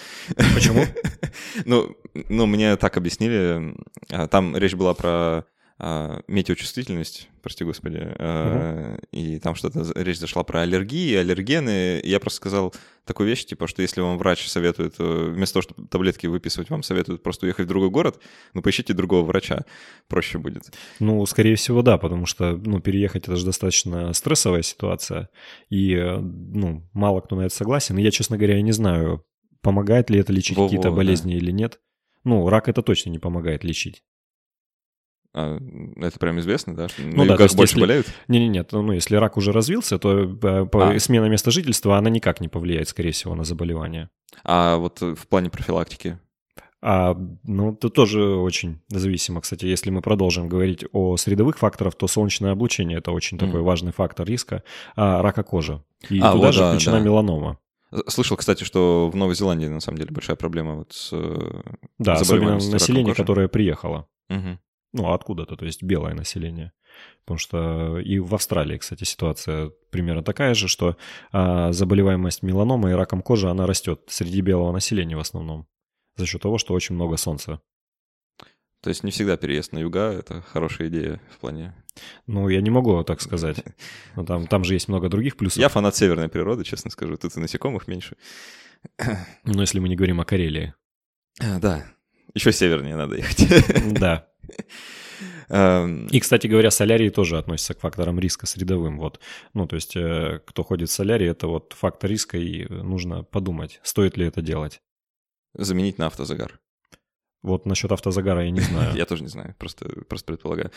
Почему? <laughs> ну, ну, мне так объяснили. А, там речь была про а, метеочувствительность, прости господи, угу. и там что-то речь зашла про аллергии, аллергены. И я просто сказал такую вещь, типа, что если вам врач советует, э, вместо того, чтобы таблетки выписывать, вам советуют просто уехать в другой город, ну, поищите другого врача, проще будет. Ну, скорее всего, да, потому что, ну, переехать — это же достаточно стрессовая ситуация, и, э, ну, мало кто на это согласен. И я, честно говоря, не знаю, помогает ли это лечить какие-то болезни да. или нет. Ну, рак это точно не помогает лечить. А, это прям известно, да? Ну да, как больше если... болеют? Не-не, нет, ну если рак уже развился, то э, а. смена места жительства, она никак не повлияет, скорее всего, на заболевание. А вот в плане профилактики? А, ну, это тоже очень зависимо. Кстати, если мы продолжим говорить о средовых факторах, то солнечное облучение – это очень mm. такой важный фактор риска. А рака кожи. И а, туда вот, же да, включена да. меланома. Слышал, кстати, что в Новой Зеландии на самом деле большая проблема вот с Да, особенно население, которое приехало. Угу ну, откуда-то, то есть белое население. Потому что и в Австралии, кстати, ситуация примерно такая же, что а, заболеваемость меланомой и раком кожи, она растет среди белого населения в основном за счет того, что очень много солнца. То есть не всегда переезд на юга – это хорошая идея в плане... Ну, я не могу так сказать. <laughs> Но там, там же есть много других плюсов. Я фанат северной природы, честно скажу. Тут и насекомых меньше. Ну, если мы не говорим о Карелии. А, да. Еще севернее надо ехать. Да. <laughs> Эм, и, кстати говоря, солярий тоже относится к факторам риска средовым. Вот. Ну, то есть, э, кто ходит в солярий, это вот фактор риска, и нужно подумать, стоит ли это делать. Заменить на автозагар. Вот насчет автозагара я не <laughs> знаю. Я тоже не знаю, просто, просто предполагаю.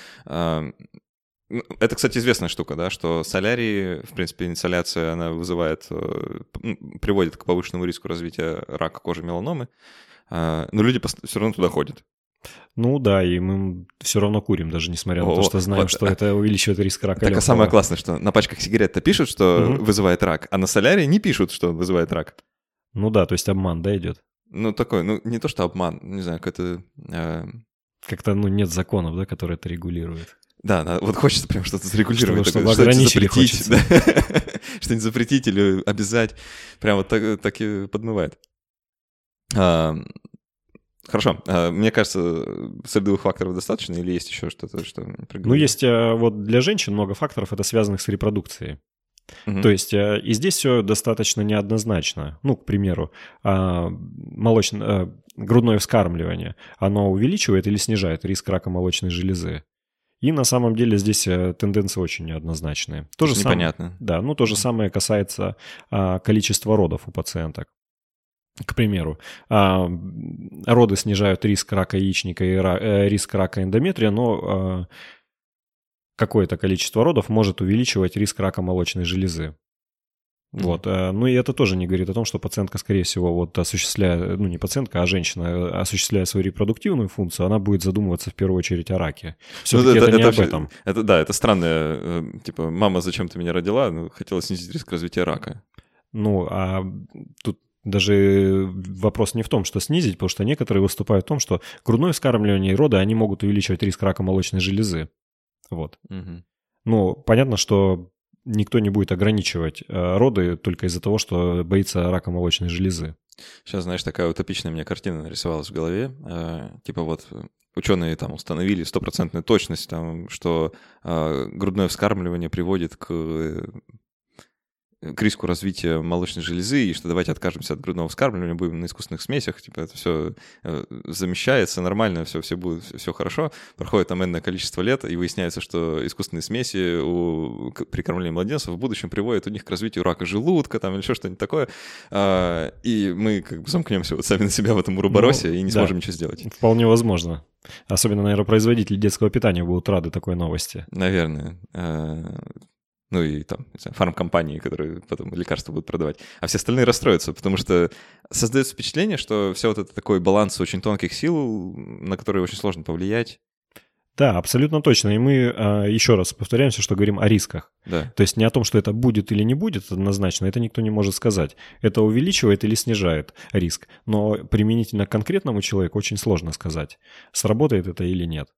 Ну, это, кстати, известная штука, да, что солярий, в принципе, инсоляция, она вызывает, э, приводит к повышенному риску развития рака кожи меланомы, а, но люди все равно туда ходят. Ну да, и мы все равно курим, даже несмотря на О, то, что знаем, вот, что это увеличивает риск рака. Так, а самое классное, что на пачках сигарет-то пишут, что угу. вызывает рак, а на солярии не пишут, что вызывает рак. Ну да, то есть обман, да, идет? Ну такой, ну не то, что обман, не знаю, какой-то... Э... Как-то, ну, нет законов, да, которые это регулируют. Да, да, вот хочется прям что-то зарегулировать. Чтобы, чтобы ограничили запретить, да? <laughs> Что-нибудь запретить или обязать. Прям вот так, так и подмывает. А, хорошо. А, мне кажется, средовых факторов достаточно или есть еще что-то, что... Ну, есть а, вот для женщин много факторов, это связанных с репродукцией. Угу. То есть а, и здесь все достаточно неоднозначно. Ну, к примеру, а, молочное, грудное вскармливание, оно увеличивает или снижает риск рака молочной железы? И на самом деле здесь э, тенденции очень неоднозначные. То же Непонятно. Самое, да, ну то же самое касается а, количества родов у пациенток. К примеру, а, роды снижают риск рака яичника и э, риск рака эндометрия, но а, какое-то количество родов может увеличивать риск рака молочной железы. Вот. Э, ну и это тоже не говорит о том, что пациентка, скорее всего, вот осуществляя, ну не пациентка, а женщина, э, осуществляя свою репродуктивную функцию, она будет задумываться в первую очередь о раке. Все-таки ну, это, это не это, об этом. Это, да, это странное, типа, мама, зачем ты меня родила? Ну, хотела снизить риск развития рака. Ну, а тут даже вопрос не в том, что снизить, потому что некоторые выступают в том, что грудное вскармливание и роды, они могут увеличивать риск рака молочной железы. Вот. Угу. Ну, понятно, что никто не будет ограничивать э, роды только из-за того, что боится рака молочной железы. Сейчас, знаешь, такая утопичная мне картина нарисовалась в голове. Э, типа вот ученые там установили стопроцентную точность, там, что э, грудное вскармливание приводит к к риску развития молочной железы, и что давайте откажемся от грудного вскармливания, будем на искусственных смесях, типа это все э, замещается нормально, все, все будет, все хорошо. Проходит там энное количество лет, и выясняется, что искусственные смеси у, при кормлении младенцев в будущем приводят у них к развитию рака желудка там или еще что-нибудь такое. А, и мы как бы замкнемся вот сами на себя в этом уроборосе ну, и не да. сможем ничего сделать. Вполне возможно. Особенно, наверное, производители детского питания будут рады такой новости. Наверное. Ну и там, не знаю, фармкомпании, которые потом лекарства будут продавать, а все остальные расстроятся, потому что создается впечатление, что все вот это такой баланс очень тонких сил, на которые очень сложно повлиять. Да, абсолютно точно. И мы а, еще раз повторяемся, что говорим о рисках. Да. То есть не о том, что это будет или не будет однозначно, это никто не может сказать. Это увеличивает или снижает риск. Но применительно к конкретному человеку очень сложно сказать, сработает это или нет.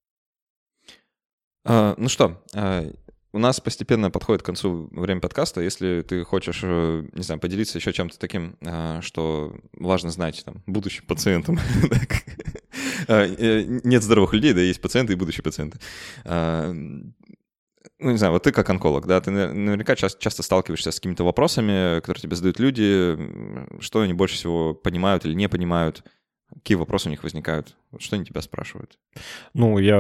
А, ну что, а, у нас постепенно подходит к концу время подкаста. Если ты хочешь, э, не знаю, поделиться еще чем-то таким, э, что важно знать там, будущим пациентам. <laughs> Э, нет здоровых людей, да, есть пациенты и будущие пациенты. Ну, не знаю, вот ты как онколог, да, ты наверняка часто, часто сталкиваешься с какими-то вопросами, которые тебе задают люди, что они больше всего понимают или не понимают, Какие вопросы у них возникают? Что они тебя спрашивают? Ну, я,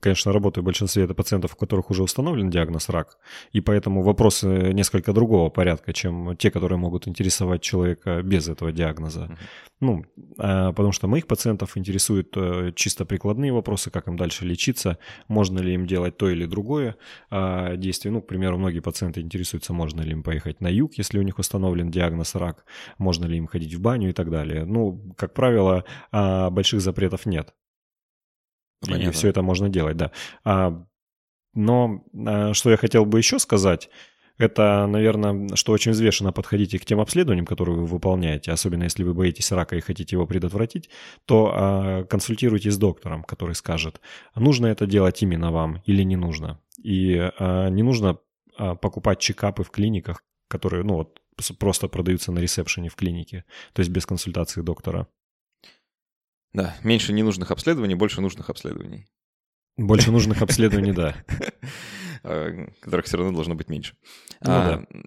конечно, работаю в большинстве это пациентов, у которых уже установлен диагноз рак, и поэтому вопросы несколько другого порядка, чем те, которые могут интересовать человека без этого диагноза. Uh-huh. Ну, а, потому что моих пациентов интересуют э, чисто прикладные вопросы, как им дальше лечиться, можно ли им делать то или другое а, действие. Ну, к примеру, многие пациенты интересуются, можно ли им поехать на юг, если у них установлен диагноз рак, можно ли им ходить в баню и так далее. Ну, как правило, а, больших запретов нет. Понятно. И все это можно делать, да. Но что я хотел бы еще сказать, это, наверное, что очень взвешенно подходите к тем обследованиям, которые вы выполняете, особенно если вы боитесь рака и хотите его предотвратить, то а, консультируйтесь с доктором, который скажет, нужно это делать именно вам или не нужно. И а, не нужно а, покупать чекапы в клиниках, которые, ну вот, просто продаются на ресепшене в клинике, то есть без консультации доктора. Да, меньше ненужных обследований, больше нужных обследований. Больше нужных обследований, да. <laughs> А, которых все равно должно быть меньше. Ну, а, да.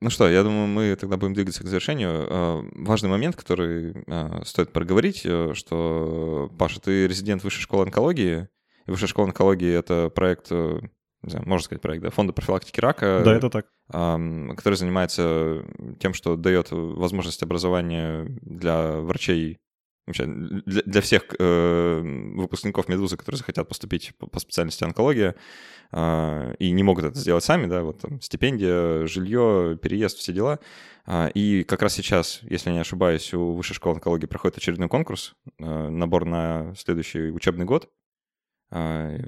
ну что, я думаю, мы тогда будем двигаться к завершению. А, важный момент, который стоит проговорить, э, что, Паша, ты резидент Высшей школы онкологии, и Высшая школа онкологии — это проект, э, не знаю, можно сказать проект, да, фонда профилактики рака. Да, это так. Который занимается тем, что дает возможность образования для врачей вообще для, для всех э, выпускников «Медузы», которые захотят поступить по, по специальности онкология э, и не могут это сделать сами, да, вот там стипендия, жилье, переезд, все дела. Э, и как раз сейчас, если не ошибаюсь, у Высшей школы онкологии проходит очередной конкурс, э, набор на следующий учебный год. Э,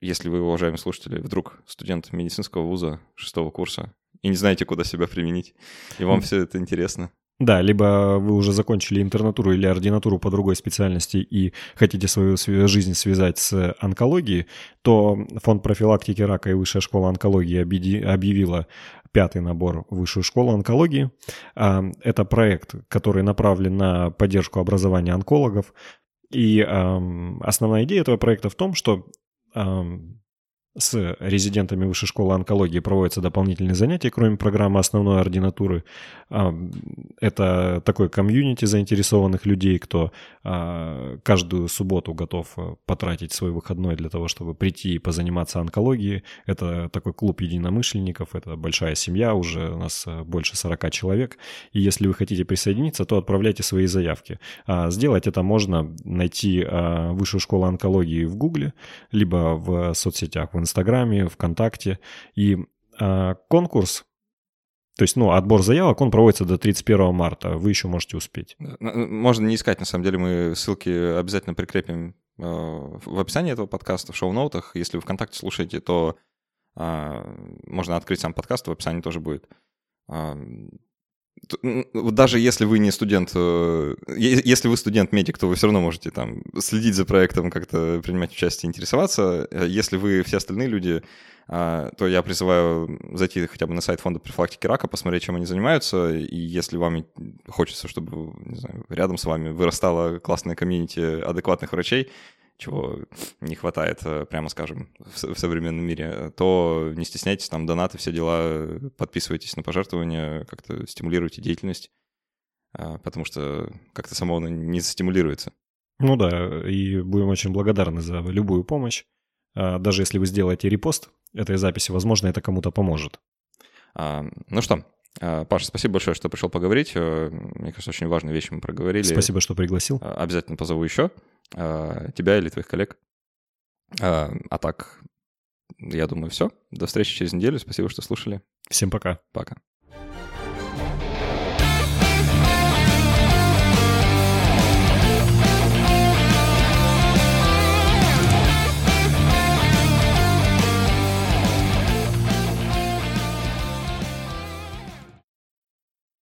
если вы, уважаемые слушатели, вдруг студент медицинского вуза шестого курса и не знаете, куда себя применить, и вам все это интересно, да, либо вы уже закончили интернатуру или ординатуру по другой специальности и хотите свою жизнь связать с онкологией, то Фонд профилактики рака и Высшая школа онкологии объявила пятый набор Высшую школу онкологии. А, это проект, который направлен на поддержку образования онкологов. И основная идея этого проекта в том, что с резидентами Высшей школы онкологии проводятся дополнительные занятия, кроме программы основной ординатуры. А, это такой комьюнити заинтересованных людей, кто а, каждую субботу готов э, потратить свой выходной для того, чтобы прийти и позаниматься онкологией. Это такой клуб единомышленников, это большая семья, уже у нас э, больше 40 человек. И если вы хотите присоединиться, то отправляйте свои заявки. А, сделать это можно найти Высшую школу онкологии в Гугле, либо в соцсетях, в Инстаграме, ВКонтакте. И э, конкурс, то есть, ну, отбор заявок, он проводится до 31 марта. Вы еще можете успеть. Можно не искать, на самом деле, мы ссылки обязательно прикрепим э, в описании этого подкаста, в шоу-ноутах. Если вы ВКонтакте слушаете, то э, можно открыть сам подкаст, в описании тоже будет. Даже если вы не студент, э, если вы студент-медик, то вы все равно можете там следить за проектом, как-то принимать участие, интересоваться. Э, если вы все остальные люди, а, то я призываю зайти хотя бы на сайт фонда профилактики рака, посмотреть, чем они занимаются, и если вам хочется, чтобы не знаю, рядом с вами вырастала классная комьюнити адекватных врачей, чего не хватает, э, прямо скажем, в, в современном мире, то не стесняйтесь, там донаты, все дела, подписывайтесь на пожертвования, как-то стимулируйте деятельность, а, потому что как-то само оно не застимулируется. Ну да, и будем очень благодарны за любую помощь. А, даже если вы сделаете репост этой записи, возможно, это кому-то поможет. А, ну что, Паша, спасибо большое, что пришел поговорить. Э, мне кажется, очень важные вещи мы проговорили. Спасибо, что пригласил. Обязательно позову еще. А, тебя или твоих коллег. А, а так, я думаю, все. До встречи через неделю. Спасибо, что слушали. Всем пока. Пока.